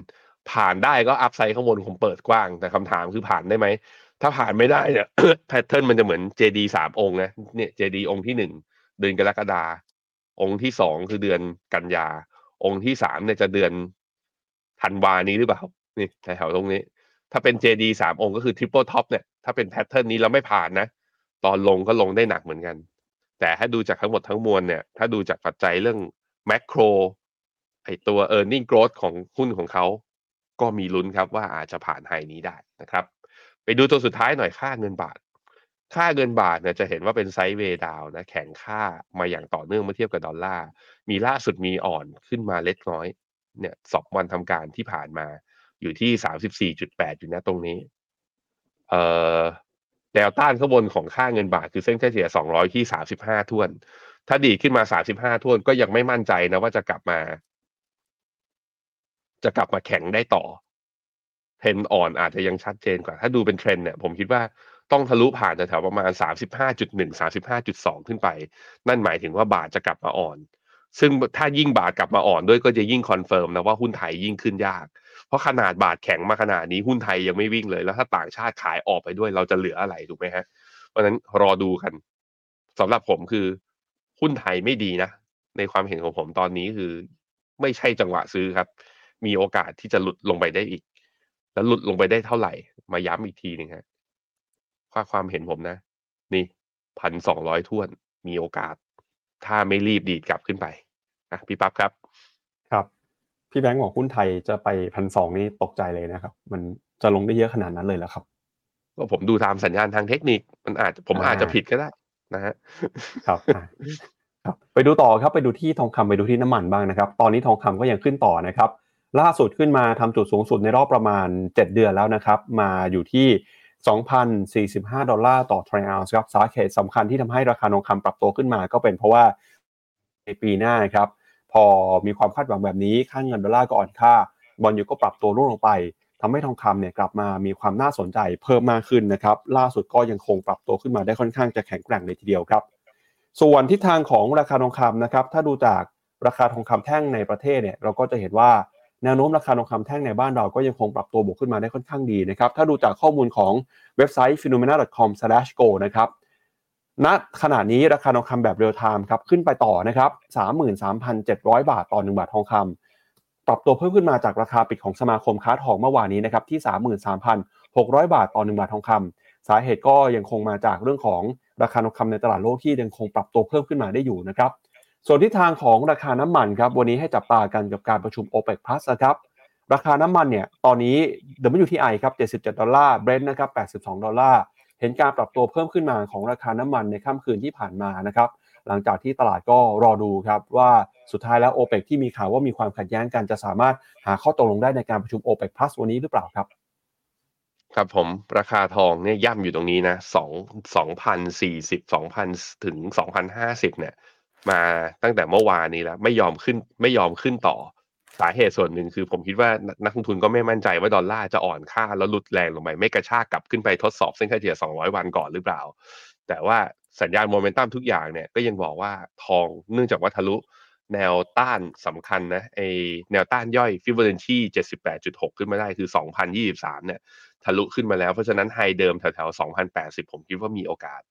ผ่านได้ก็ upside ข้างบนคงเปิดกว้าง แต่คำถามคือผ่านได้ไหม ถ้าผ่านไม่ได้เนี่ย pattern มันจะเหมือนเจดีย์สามองค์นะเนี่ยเจดีย์องค์ที่หนึ่งเดือนกรกฎาองค์ที่สองคือเดือนกันยา องค์ที่สามเนี่ยจะเดือนธันวานี้หรือเปล่า นี่แถวตรงนี้ ถ้าเป็น JD สามองค์ก็คือ Triple Top เนี่ย ถ้าเป็น pattern นี้เราไม่ผ่านนะ ตอนลงก็ลงได้หนักเหมือนกัน แต่ถ้าดูจากทั้งหมดทั้งมวลเนี่ย ถ้าดูจากปัจจัยเรื่องแม c โครไอตัว e a r n i n g growth ของหุ้นของเขา ก็มีลุ้นครับว่าอาจจะผ่านไฮนี้ได้นะครับ ไปดูตัวสุดท้ายหน่อยค่าเงินบาท ค่าเงินบาทเนี่ยจะเห็นว่าเป็นไซด์เวย์ดาวนะแข็งค่ามาอย่างต่อเนื่องเมื่อเทียบกับดอลลาร์มีล่าสุดมีอ่อนขึ้นมาเล็กน้อยเนี่ยสองวันทำการที่ผ่านมา อยู่ที่สามสิบสี่จุดแปดอยู่นะตรงนี้ เอ่อแนวต้านข้างบนของค่าเงินบาทคือเส้นเฉลี่ยสองร้อยที่สามสิบห้าถ้วน ถ้าดีขึ้นมาสามสิบห้าถ้วนก็ยังไม่มั่นใจนะว่าจะกลับมา จะกลับมาแข็งได้ต่อเทรนอ่อนอาจจะยังชัดเจนกว่า ถ้าดูเป็นเทรนเนี่ยผมคิดว่าต้องทะลุผ่านแถวประมาณสามสิบห้าจุดหนึ่งสามสิบห้าจุดสองขึ้นไป นั่นหมายถึงว่าบาทจะกลับมาอ่อน ซึ่งถ้ายิ่งบาทกลับมาอ่อนด้วยก็จะยิ่ง confirm นะว่าหุ้นไทยยิ่งขึ้นยาก เพราะขนาดบาทแข็งมาขนาดนี้หุ้นไทยยังไม่วิ่งเลย แล้วถ้าต่างชาติขายออกไปด้วยเราจะเหลืออะไรถูกไหมฮะ เพราะนั้นรอดูกันสำหรับผมคือ หุ้นไทยไม่ดีนะ ในความเห็นของผมตอนนี้คือ ไม่ใช่จังหวะซื้อครับ มีโอกาสที่จะหลุดลงไปได้อีก แล้วหลุดลงไปได้เท่าไหร่ มาย้ำอีกทีหนึ่งฮะค่าความเห็นผมนะ นี่พันสองร้อยท่วนมีโอกาส ถ้าไม่รีบดีดกลับขึ้นไปนะพี่ปั๊บครับ พี่แบงค์บอกหุ้นไทยจะไปพันสองนี่ตกใจเลยนะครับ มันจะลงได้เยอะขนาดนั้นเลยแล้วครับ ก็ผมดูตามสัญญาณทางเทคนิค มันอาจผมอาจจะผิดก็ได้นะฮะครับครับ ไปดูต่อครับไปดูที่ทองคำไปดูที่น้ำมันบ้างนะครับ ตอนนี้ทองคำก็ยังขึ้นต่อนะครับ ล่าสุดขึ้นมาทำจุดสูงสุดในรอบประมาณ 7 เดือนแล้วนะครับ มาอยู่ที่2,045 ดอลลาร์ต่อทรัลล์ครับสาเหตุสำคัญที่ทำให้ราคาทองคำปรับตัวขึ้นมา ก็เป็นเพราะว่าในปีหน้าครับ พอมีความคาดหวังแบบนี้ค่าเงินดอลลาร์ก็อ่อนค่า บอลยูก็ปรับตัวร่วงลงไปทำให้ทองคำเนี่ยกลับมามีความน่าสนใจเพิ่มมากขึ้นนะครับ ล่าสุดก็ยังคงปรับตัวขึ้นมาได้ค่อนข้างจะแข็งแกร่งเลยทีเดียวครับ ส่วนทิศทางของราคาทองคำนะครับ ถ้าดูจากราคาทองคำแท่งในประเทศเนี่ยเราก็จะเห็นว่าแนวโน้มราคาทองคำแท่งในบ้านเราก็ยังคงปรับตัวบวกขึ้นมาได้ค่อนข้างดีนะครับ ถ้าดูจากข้อมูลของเว็บไซต์ phenomena.com/go นะครับ ณขณะนี้ราคาทองคำแบบ real-time ครับขึ้นไปต่อนะครับ33,700 บาทต่อ 1 บาททองคำปรับตัวเพิ่มขึ้นมาจากราคาปิดของสมาคมค้าทองเมื่อวานนี้นะครับที่ 33,600 บาทต่อ 1 บาททองคำสาเหตุก็ยังคงมาจากเรื่องของราคาทองคำในตลาดโลกที่ยังคงปรับตัวเพิ่มขึ้นมาได้อยู่นะครับส่วนทิศทางของราคาน้ำมันครับวันนี้ให้จับตากันกับการประชุม OPEC Plus นะครับราคาน้ำมันเนี่ยตอนนี้ WTI ครับ77ดอลลาร์ Brent นะครับ82ดอลลาร์ เห็นการปรับตัวเพิ่มขึ้นมาของราคาน้ำมันในค่ำคืนที่ผ่านมานะครับหลังจากที่ตลาดก็รอดูครับว่าสุดท้ายแล้ว OPEC ที่มีข่าวว่ามีความขัดแย้งกันจะสามารถหาข้อตกลงได้ในการประชุม OPEC Plus วันนี้หรือเปล่าครับครับผมราคาทองเนี่ยย่ำอยู่ตรงนี้นะสองสองพันสี่สิบสองพันถึงสองพันห้าสิบเนี่ย มาตั้งแต่เมื่อวานนี้แล้ว ไม่ยอมขึ้นไม่ยอมขึ้นต่อ สาเหตุส่วนหนึ่งคือผมคิดว่านักลงทุนก็ไม่มั่นใจว่าดอลลาร์จะอ่อนค่าแล้วหลุดแรงลงไปไม่กระชากกลับขึ้นไปทดสอบเส้นค่าเฉลี่ย 200 วันก่อนหรือเปล่า แต่ว่าสัญญาณโมเมนตัมทุกอย่างเนี่ยก็ยังบอกว่าทองเนื่องจากว่าทะลุแนวต้านสำคัญนะไอแนวต้านย่อยฟิบเบอร์เรนชี78.6 ขึ้นมาได้คือ 2023 เนี่ยทะลุขึ้นมาแล้วเพราะฉะนั้นไฮเดิมแถวๆ 2,080 ผมคิดว่ามีโอกาส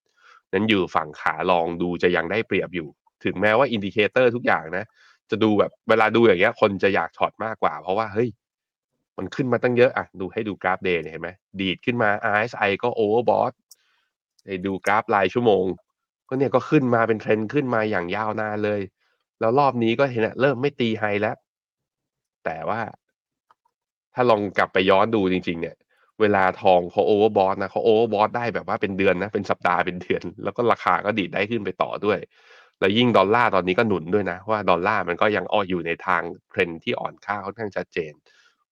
นั้นอยู่ฝั่งขาลองดูจะยังได้เปรียบอยู่ ถึงแม้ว่า indicator ทุกอย่างนะ จะดูแบบเวลาดูอย่างเงี้ย คนจะอยาก short มากกว่า เพราะว่าเฮ้ยมันขึ้นมาตั้งเยอะอะดูให้ดูกราฟ day เห็นไหมดีดขึ้นมา RSI ก็ overbought ดูกราฟรายชั่วโมง ก็เนี่ยก็ขึ้นมาเป็นเทรนด์ขึ้นมาอย่างยาวนานเลย แล้วรอบนี้ก็เห็นเริ่มไม่ตี high แล้ว แต่ว่าถ้าลองกลับไปย้อนดูจริง ๆ เนี่ย เวลาทองเขา overbought นะเขา overbought ได้แบบว่าเป็นเดือนนะ เป็นสัปดาห์เป็นเดือน แล้วก็ราคาก็ดีดได้ขึ้นไปต่อด้วย แล้วยิ่งดอลลาร์ตอนนี้ก็หนุนด้วยนะ ว่าดอลลาร์มันก็ยังอ้ออยู่ในทางเทรนที่อ่อนค่าค่อนข้างชัดเจน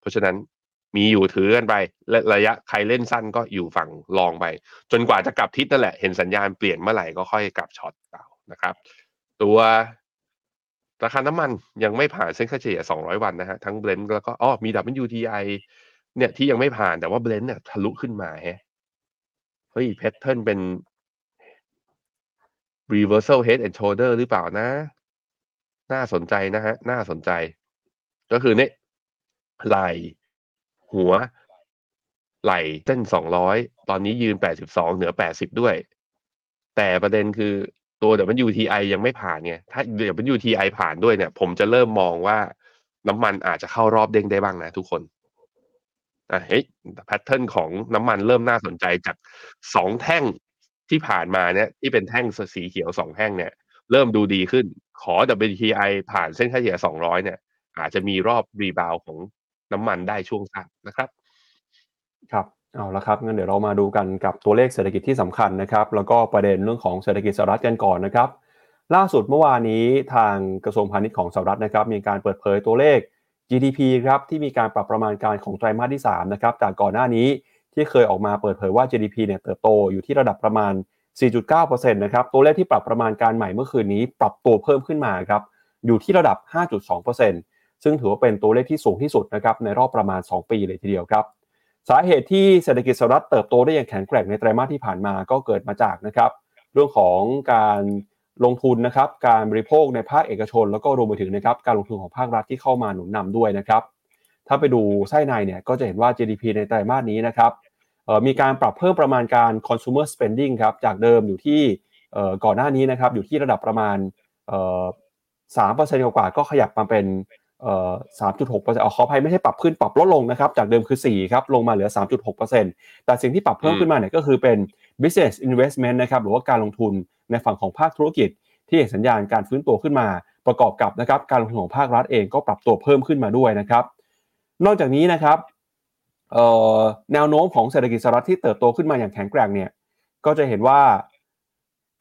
เพราะฉะนั้นมีอยู่ถือกันไประยะใครเล่นสั้นก็อยู่ฝั่ง long ไป จนกว่าจะกลับทิศนั่นแหละ เห็นสัญญาณเปลี่ยนเมื่อไหร่ก็ค่อยกลับ short เอานะครับ ตัวราคาน้ำมันยังไม่ผ่านเส้นค่าเฉลี่ย 200 วันนะฮะ ทั้ง Brent แล้วก็อ๋อมี WTI เนี่ยที่ยังไม่ผ่านแต่ว่า Brent เนี่ยทะลุขึ้นมาฮะเฮ้ยแพทเทิร์นเป็น reversal head and shoulder หรือเปล่านะ น่าสนใจนะฮะ น่าสนใจ ก็คือเนี่ยไหลหัว ไหลเส้นสองร้อยตอนนี้ยืนแปดสิบสองเหนือแปดสิบด้วย แต่ประเด็นคือตัว WTI ยังไม่ผ่านไง ถ้า WTI ผ่านด้วยเนี่ย ผมจะเริ่มมองว่าน้ำมันอาจจะเข้ารอบเด้งได้บ้างนะทุกคนอะเฮ้ย pattern ของน้ำมันเริ่มน่าสนใจจากสองแท่ง ที่ผ่านมาเนี่ยที่เป็นแท่งสีเขียวสองแท่งเนี่ย เริ่มดูดีขึ้น ขอ WTI ผ่านเส้นค่าเฉลี่ย200 เนี่ย อาจจะมีรอบ rebound ของน้ำมันได้ช่วงสั้นนะครับ ครับเอาละครับงั้นเดี๋ยวเรามาดูกันกับตัวเลขเศรษฐกิจที่สำคัญนะครับ แล้วก็ประเด็นเรื่องของเศรษฐกิจสหรัฐกันก่อนนะครับ ล่าสุดเมื่อวานนี้ทางกระทรวงพาณิชย์ของสหรัฐนะครับ มีการเปิดเผยตัวเลข GDP ครับที่มีการปรับประมาณการของไตรมาสที่3นะครับจากก่อนหน้านี้ ที่เคยออกมาเปิดเผยว่า GDP เนี่ยเติบโตอยู่ที่ระดับประมาณ 4.9%นะครับ ตัวเลขที่ปรับประมาณการใหม่เมื่อคืนนี้ ปรับตัวเพิ่มขึ้นมาครับ อยู่ที่ระดับ 5.2%ซึ่งถือว่าเป็นตัวเลขที่สูงที่สุดนะครับในรอบประมาณ 2 ปีเลยทีเดียวครับ สาเหตุที่เศรษฐกิจสหรัฐเติบโตได้อย่างแข็งแกร่งในไตรมาสที่ผ่านมาก็เกิดมาจากนะครับเรื่องของการลงทุนนะครับการบริโภคในภาคเอกชน แล้วก็รวมไปถึงนะครับการลงทุนของภาครัฐที่เข้ามาหนุนนำด้วยนะครับถ้าไปดูไส้ในเนี่ยก็จะเห็นว่า GDP ในไตรมาสนี้นะครับ มีการปรับเพิ่มประมาณการ consumer spending ครับจากเดิมอยู่ที่ก่อนหน้านี้นะครับอยู่ที่ระดับประมาณสามเปอร์เซ็นต์กว่าก็ขยับมาเป็นสามจุดหกเปอร์เซ็นต์ขออภัยไม่ใช่ปรับขึ้นปรับลดลงนะครับจากเดิมคือ4ครับลงมาเหลือ3.6เปอร์เซ็นต์แต่สิ่งที่ปรับเพิ่มขึ้นมาเนี่ยก็คือเป็น business investment นะครับหรือว่าการลงทุนในฝั่งของภาคธุรกิจ ที่เห็นสัญญาณการฟื้นตัวขึ้นมาประกอบกับนะครับการลงทุนของภาครัฐเองก็ปรับตัวเพิ่มขึ้นมาด้วยนะครับ นอกจากนี้นะครับ แนวโน้มของเศรษฐกิจสหรัฐที่เติบโตขึ้นมาอย่างแข็งแกร่งเนี่ยก็จะเห็นว่า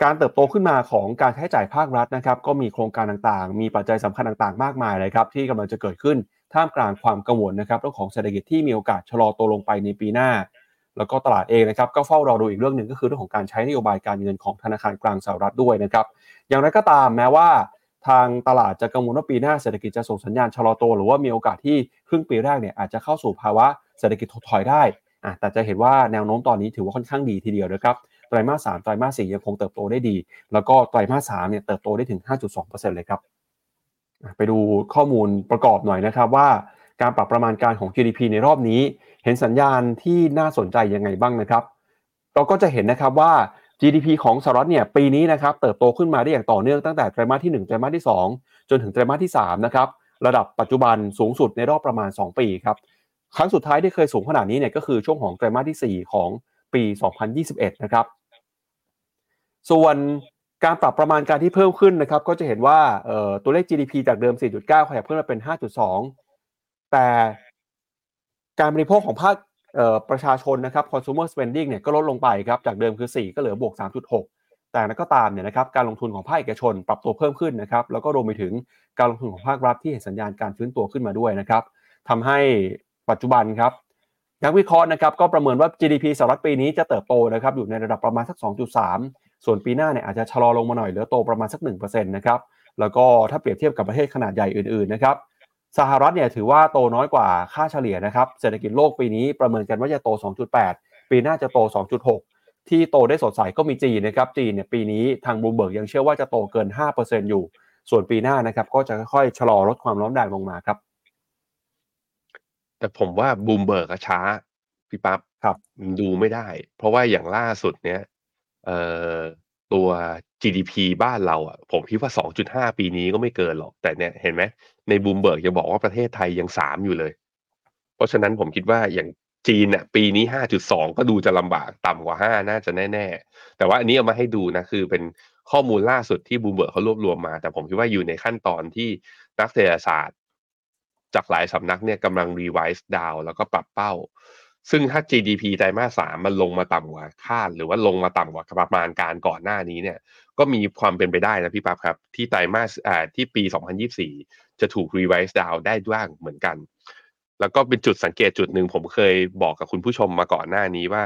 การเติบโตขึ้นมาของการใช้จ่ายภาครัฐนะครับก็มีโครงการต่างๆ มีปัจจัยสำคัญต่างๆ มากมายเลยครับที่กำลังจะเกิดขึ้นท่ามกลางความกังวลนะครับเรื่องของเศรษฐกิจที่มีโอกาสชะลอตัวลงไปในปีหน้า แล้วก็ตลาดเองนะครับก็เฝ้ารอดูอีกเรื่องหนึ่งก็คือเรื่องของการใช้นโยบายการเงินของธนาคารกลางสหรัฐด้วยนะครับอย่างไรก็ตามแม้ว่าทางตลาดจะกังวลว่าปีหน้าเศรษฐกิจจะส่งสัญญาณชะลอตัวหรือว่ามีโอกาสที่ครึ่งปีแรกเนี่ยอาจจะเข้าสู่ภาวะ เศรษฐกิจถดถอยได้แต่จะเห็นว่าแนวโน้มตอนนี้ถือว่าค่อนข้างดีทีเดียวนะครับไตรมาสสามไตรมาสสี่ยังคงเติบโตได้ดี แล้วก็ไตรมาสสามเนี่ยเติบโตได้ถึง 5.2%เลยครับไปดูข้อมูลประกอบหน่อยนะครับว่าการปรับประมาณการของ GDP ในรอบนี้ เห็นสัญญาณที่น่าสนใจยังไงบ้างนะครับ เราก็จะเห็นนะครับว่า GDP ของสหรัฐเนี่ยปีนี้นะครับเติบโตขึ้นมาได้อย่างต่อเนื่องตั้งแต่ไตรมาสที่ 1 ไตรมาสที่ 2 จนถึงไตรมาสที่3นะครับระดับปัจจุบันสูงสุดในรอบประมาณ 2 ปีครับ ครั้งสุดท้ายที่เคยสูงขนาดนี้เนี่ยก็คือช่วงของไตรมาสที่ 4 ของปี 2021 นะครับ ส่วนการปรับประมาณการที่เพิ่มขึ้นนะครับ ก็จะเห็นว่าตัวเลข GDP จากเดิม 4.9 ขยับขึ้นมาเป็น 5.2 แต่การบริโภคของภาคประชาชนนะครับ consumer spending เนี่ยก็ลดลงไปครับจากเดิมคือ 4 ก็เหลือบวก 3.6 แต่นั้นก็ตามเนี่ยนะครับการลงทุนของภาคเอกชนปรับตัวเพิ่มขึ้นนะครับ แล้วก็รวมไปถึงการลงทุนของภาครัฐที่เห็นสัญญาณการฟื้นตัวขึ้นมาด้วยนะครับทำให้ ปัจจุบันครับนักวิเคราะห์นะครับก็ประเมินว่า GDP สหรัฐปีนี้จะเติบโตนะครับอยู่ในระดับประมาณสัก 2.3 ส่วนปีหน้าเนี่ยอาจจะชะลอลงมาหน่อยเหลือโตประมาณสัก1%นะครับแล้วก็ถ้าเปรียบเทียบกับประเทศขนาดใหญ่อื่นๆนะครับสหรัฐเนี่ยถือว่าโตน้อยกว่าค่าเฉลี่ยนะครับเศรษฐกิจโลกปีนี้ประเมินกันว่าจะโต 2.8 ปีหน้าจะโต 2.6 ที่โตได้สดใสก็มีจีนนะครับจีนเนี่ยปีนี้ทางบูมเบิร์กยังเชื่อว่าจะโตเกิน 5%อยู่ ส่วนปีหน้านะครับก็จะค่อยๆชะลอลดความร้อนแรงลงมาครับ แต่ผมว่าบูมเบิร์กช้า พี่ปั๊บครับ ดูไม่ได้ เพราะว่าอย่างล่าสุดเนี้ยเอ่อตัว GDP บ้านเราอะ ผมคิดว่า 2.5 ปีนี้ก็ไม่เกินหรอก แต่เนี่ยเห็นไหมในบูมเบิร์กจะบอกว่าประเทศไทยยัง 3 อยู่เลย เพราะฉะนั้นผมคิดว่าอย่างจีนเนี่ยปีนี้ 5.2 ก็ดูจะลำบากต่ำกว่า 5 น่าจะแน่ ๆ แต่ว่าอันนี้เอามาให้ดูนะ คือเป็นข้อมูลล่าสุดที่บูมเบิร์กเขารวบรวมมา แต่ผมคิดว่าอยู่ในขั้นตอนที่นักเศรษฐศาสตร์ จากหลายสำนักเนี่ยกำลัง revise down แล้วก็ปรับเป้า ซึ่งถ้า GDP ไตรมาสสามมันลงมาต่ำกว่าคาด หรือว่าลงมาต่ำกว่าประมาณการก่อนหน้านี้เนี่ยก็มีความเป็นไปได้นะพี่ปั๊บครับ ที่ไตรมาสอ่าที่ปี 2024 จะถูก revise down ได้ด้วยเหมือนกัน แล้วก็เป็นจุดสังเกตจุดหนึ่งผมเคยบอกกับคุณผู้ชมมาก่อนหน้านี้ว่า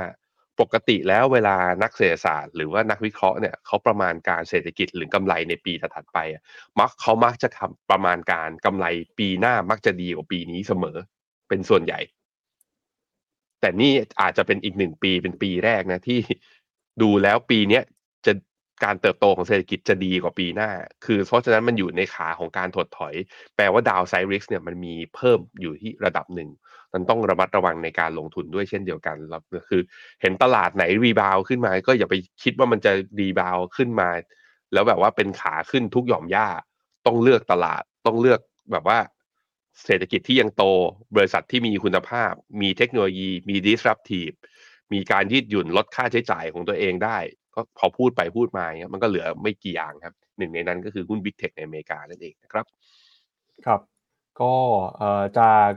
ปกติแล้วเวลานักเศรษฐศาสตร์หรือว่านักวิเคราะห์เนี่ยเขาประมาณการเศรษฐกิจหรือกำไรในปีถัดไปมักเขามักจะทำประมาณการกำไรปีหน้ามักจะดีกว่าปีนี้เสมอ เป็นส่วนใหญ่ แต่นี่อาจจะเป็นอีกหนึ่งปีเป็นปีแรกนะที่ดูแล้วปีเนี้ยจะการเติบโตของเศรษฐกิจจะดีกว่าปีหน้า คือเพราะฉะนั้นมันอยู่ในขาของการถดถอย แปลว่าดาวไซริกเนี่ยมันมีเพิ่มอยู่ที่ระดับหนึ่ง มันต้องระมัดระวังในการลงทุนด้วยเช่นเดียวกันแล้วคือ เห็นตลาดไหนรีบาวขึ้นมา ก็อย่าไปคิดว่ามันจะรีบาวขึ้นมา แล้วแบบว่าเป็นขาขึ้นทุกหย่อมหญ้าต้องเลือกตลาดต้องเลือกแบบว่า เศรษฐกิจที่ยังโต บริษัทที่มีคุณภาพ มีเทคโนโลยี มี disruptive มีการยืดหยุ่นลดค่าใช้จ่ายของตัวเองได้ ก็พอพูดไปพูดมาเงี้ยมันก็เหลือไม่กี่อย่างครับ หนึ่งในนั้นก็คือหุ้น Big Tech ในอเมริกานั่นเองนะครับ ครับ ก็จาก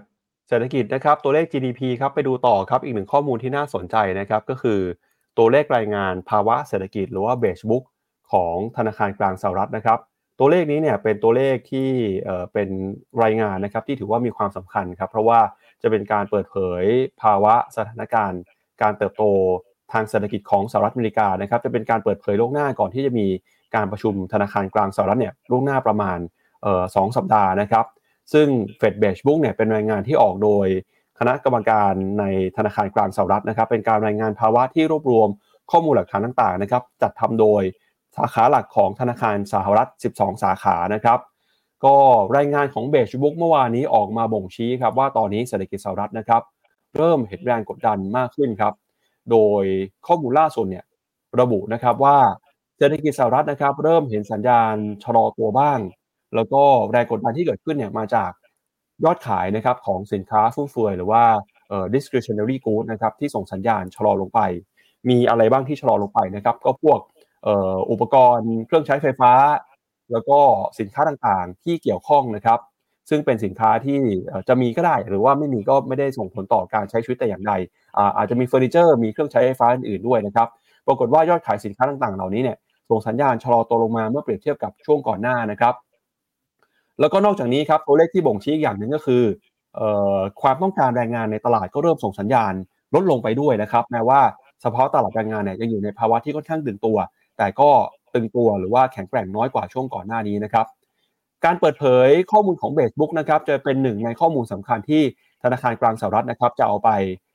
เศรษฐกิจนะครับตัวเลข GDP ครับไปดูต่อครับอีกหนึ่งข้อมูลที่น่าสนใจนะครับก็คือตัวเลขรายงานภาวะเศรษฐกิจหรือว่า Beige Book ของธนาคารกลางสหรัฐนะครับ ตัวเลขนี้เนี่ยเป็นตัวเลขที่เป็นรายงานนะครับที่ถือว่ามีความสำคัญครับเพราะว่าจะเป็นการเปิดเผยภาวะสถานการณ์ การเติบโตทางเศรษฐกิจของสหรัฐอเมริกานะครับจะเป็นการเปิดเผยล่วงหน้าก่อนที่จะมีการประชุมธนาคารกลางสหรัฐเนี่ยล่วงหน้าประมาณสองสัปดาห์นะครับ ซึ่งเฟดเบชบุ๊กเนี่ยเป็นรายงานที่ออกโดยคณะกรรมการในธนาคารกลางสหรัฐนะครับ เป็นการรายงานภาวะที่รวบรวมข้อมูลหลักฐานต่างๆนะครับ จัดทำโดยสาขาหลักของธนาคารสหรัฐ 12 สาขานะครับ ก็รายงานของเบชบุ๊กเมื่อวานนี้ออกมาบ่งชี้ครับว่าตอนนี้เศรษฐกิจสหรัฐนะครับ เริ่มเห็นแรงกดดันมากขึ้นครับ โดยข้อมูลล่าสุดเนี่ยระบุนะครับว่าเศรษฐกิจสหรัฐนะครับ เริ่มเห็นสัญญาณชะลอตัวบ้าง แล้วก็แรงกดดันที่เกิดขึ้นเนี่ยมาจากยอดขายนะครับของสินค้าฟุ่มเฟือยหรือว่า discretionary goods นะครับที่ส่งสัญญาณชะลอลงไป มีอะไรบ้างที่ชะลอลงไปนะครับก็พวกอุปกรณ์เครื่องใช้ไฟฟ้า แล้วก็สินค้าต่างๆที่เกี่ยวข้องนะครับ ซึ่งเป็นสินค้าที่จะมีก็ได้ หรือว่าไม่มีก็ไม่ได้ส่งผลต่อการใช้ชีวิตแต่อย่างใดอาจจะมีเฟอร์นิเจอร์มีเครื่องใช้ไฟฟ้าอื่นๆด้วยนะครับปรากฏว่ายอดขายสินค้าต่างๆ เหล่านี้เนี่ยส่งสัญญาณชะลอตัวลงมาเมื่อเปรียบเทียบกับช่วงก่อนหน้านะครับ แล้วก็นอกจากนี้ครับตัวเลขที่บ่งชี้อย่างหนึ่งก็คือความต้องการแรงงานในตลาดก็เริ่มส่งสัญญาณลดลงไปด้วยนะครับแม้ว่าเฉพาะตลาดแรงงานเนี่ยยังอยู่ในภาวะที่ค่อนข้างตื่นตัว แต่ก็ตึงตัวหรือว่าแข็งแกร่งน้อยกว่าช่วงก่อนหน้านี้นะครับการเปิดเผยข้อมูลของเบสบุ๊กนะครับจะเป็นหนึ่งในข้อมูลสำคัญที่ธนาคารกลางสหรัฐนะครับจะเอาไป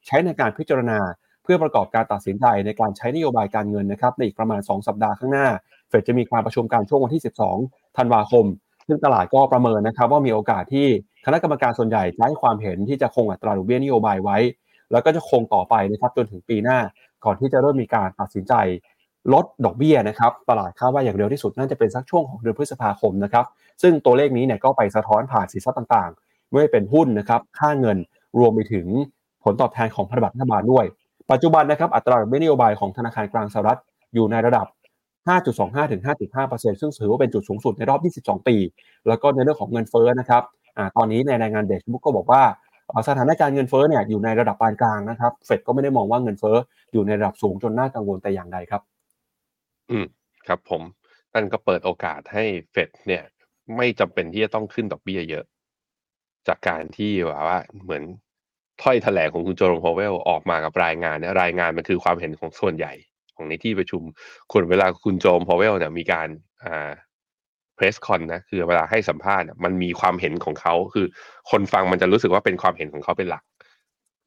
ใช้ในการพิจารณา เพื่อประกอบการตัดสินใจในการใช้นโยบายการเงินนะครับในอีกประมาณ 2 สัปดาห์ข้างหน้า เฟดจะมีการประชุมการช่วงวันที่ 12 ธันวาคม ซึ่งตลาดก็ประเมินนะครับว่ามีโอกาสที่คณะกรรมการส่วนใหญ่จะให้ความเห็นที่จะคงอัตราดอกเบี้ยนโยบายไว้ แล้วก็จะคงต่อไปนะครับจนถึงปีหน้าก่อนที่จะเริ่มมีการตัดสินใจลดดอกเบี้ยนะครับตลาดคาดว่าอย่างเร็วที่สุดน่าจะเป็นสักช่วงของเดือนพฤษภาคมนะครับซึ่งตัวเลขนี้เนี่ยก็ไปสะท้อนผ่านสินทรัพย์ต่างๆ ไม่เป็นหุ้นนะครับค่าเงินรวมไปถึงผลตอบแทนของพันธบัตรรัฐบาลด้วย ปัจจุบันนะครับอัตราดอกเบี้ยนโยบายของธนาคารกลางสหรัฐอยู่ในระดับ 5.25 ถึง 5.5%ซึ่งถือว่าเป็นจุดสูงสุดในรอบ 22 ปี แล้วก็ในเรื่องของเงินเฟ้อนะครับอตอนนี้ในรายงานเดชบุ๊กก็บอกว่าสถานการณ์เงินเฟ้อเนี่ยอยู่ในระดับปานกลางนะครับ เฟดก็ไม่ได้มองว่าเงินเฟ้ออยู่ในระดับสูงจนน่ากังวลแต่อย่างใดครับ อืมครับผมนั่นก็เปิดโอกาสให้เฟดเนี่ย ไม่จำเป็นที่จะต้องขึ้นดอกเบี้ยเยอะ จากการที่ว่าว่าเหมือนถ้อยแถลงของคุณโจร์มพาวเวลออกมากับรายงานเนี่ยรายงานมันคือความเห็นของส่วนใหญ่ ของในที่ประชุมคนเวลาคุณ Jerome Powell เนี่ยมีการอ่า press con นะคือเวลาให้สัมภาษณ์มันมีความเห็นของเขาคือคนฟังมันจะรู้สึกว่าเป็นความเห็นของเขาเป็นหลัก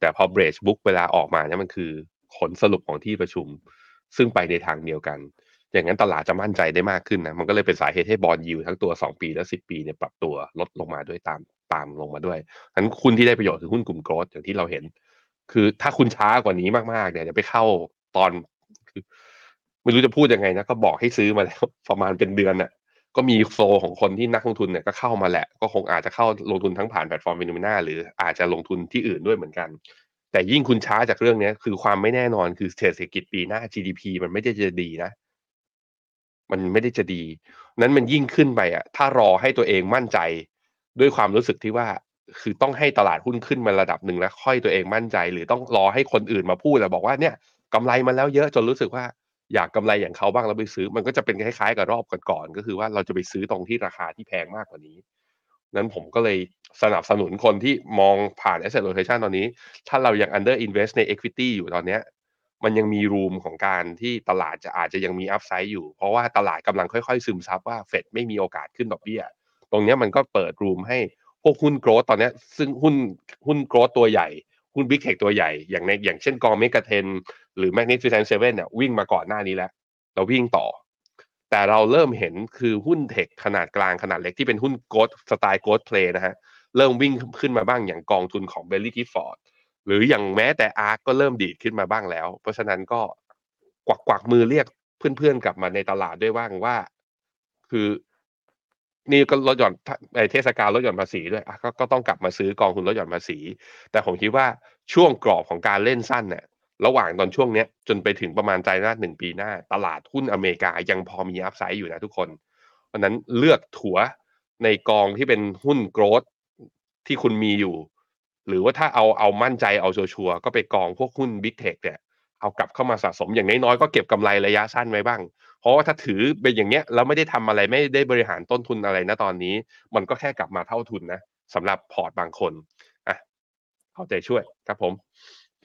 แต่พอ Beige Book เวลาออกมาเนี่ยมันคือผลสรุปของที่ประชุม ซึ่งไปในทางเดียวกัน อย่างนั้นตลาดจะมั่นใจได้มากขึ้นนะมันก็เลยเป็นสาเหตุให้ bond yield ทั้งตัว 2 ปีและ 10 ปีเนี่ยปรับตัวลดลงมาด้วยตามตามลงมาด้วยนั้นคนที่ได้ประโยชน์คือหุ้นกลุ่ม growth อย่างที่เราเห็น คือถ้าคุณช้ากว่านี้มากๆเนี่ยจะไปเข้าตอน ไม่รู้จะพูดยังไงนะก็บอกให้ซื้อมาแล้วประมาณเป็นเดือนน่ะ ก็มี flow ของคนที่นักลงทุนเนี่ยก็เข้ามาแหละ ก็คงอาจจะเข้าลงทุนทั้งผ่าน platform Finnomena หรืออาจจะลงทุนที่อื่นด้วยเหมือนกัน แต่ยิ่งคุณช้าจากเรื่องนี้คือความไม่แน่นอนคือเศรษฐกิจปีหน้า GDP มันไม่ได้จะดีนะ มันไม่ได้จะดี นั้นมันยิ่งขึ้นไปอะ ถ้ารอให้ตัวเองมั่นใจด้วยความรู้สึกที่ว่าคือต้องให้ตลาดหุ้นขึ้นมาระดับหนึ่งแล้วค่อยตัวเองมั่นใจ หรือต้องรอให้คนอื่นมาพูดแล้วบอกว่าเนี่ยกำไรมาแล้วเยอะจนรู้สึกว่า อยากกำไรอย่างเขาบ้างแล้วไปซื้อ มันก็จะเป็นคล้ายๆกับรอบก่อนๆก็คือว่าเราจะไปซื้อตรงที่ราคาที่แพงมากกว่านี้ นั้นผมก็เลยสนับสนุนคนที่มองผ่าน asset rotation ตอนนี้ ถ้าเรายัง under invest ใน equity อยู่ตอนเนี้ยมันยังมีรูมของการที่ตลาดจะอาจจะยังมีอัพไซด์อยู่ เพราะว่าตลาดกำลังค่อยๆ ซึมซับว่าเฟดไม่มีโอกาสขึ้นดอกเบี้ย ตรงนี้มันก็เปิด room ให้พวกหุ้น growth ตอนนี้ซึ่งหุ้นหุ้น growth ตัวใหญ่ หุ้น big tech ตัวใหญ่อย่างในอย่างเช่นกอง Mega 10หรือ Magnificent Seven เนี่ยวิ่งมาก่อนหน้านี้แล้ว เราวิ่งต่อ แต่เราเริ่มเห็นคือหุ้น tech ขนาดกลางขนาดเล็กที่เป็นหุ้น growth style growth play นะฮะเริ่มวิ่งขึ้นมาบ้างอย่างกองทุนของ Baillie Gifford หรืออย่างแม้แต่ ARK ก็เริ่มดีดขึ้นมาบ้างแล้ว เพราะฉะนั้นก็กวักกวักมือเรียกเพื่อนๆกลับมาในตลาดด้วยว่างว่า คือ นี่ก็ลดหย่อนเทศกาลลดหย่อนภาษีด้วยกก็ต้องกลับมาซื้อกองทุนลดหย่อนภาษี แต่ผมคิดว่าช่วงกรอบของการเล่นสั้นเนี่ยระหว่างตอนช่วงเนี้ยจนไปถึงประมาณใจหน้าหนึ่งปีหน้า ตลาดหุ้นอเมริกายังพอมีอัพไซด์อยู่นะทุกคนเพราะนั้นเลือกถัวในกองที่เป็นหุ้นโกรดที่คุณมีอยู่ หรือว่าถ้าเอาเอามั่นใจเอาชัวร์ก็ไปกองพวกหุ้นบิ๊กเทคเนี่ยเอากลับเข้ามาสะสมอย่างน้อยๆก็เก็บกำไรระยะสั้นไว้บ้าง เพราะว่าถ้าถือเป็นอย่างเงี้ยแล้วไม่ได้ทำอะไรไม่ได้บริหารต้นทุนอะไรนะตอนนี้ มันก็แค่กลับมาเท่าทุนนะสำหรับพอร์ตบางคนอะเอาใจช่วยครับผม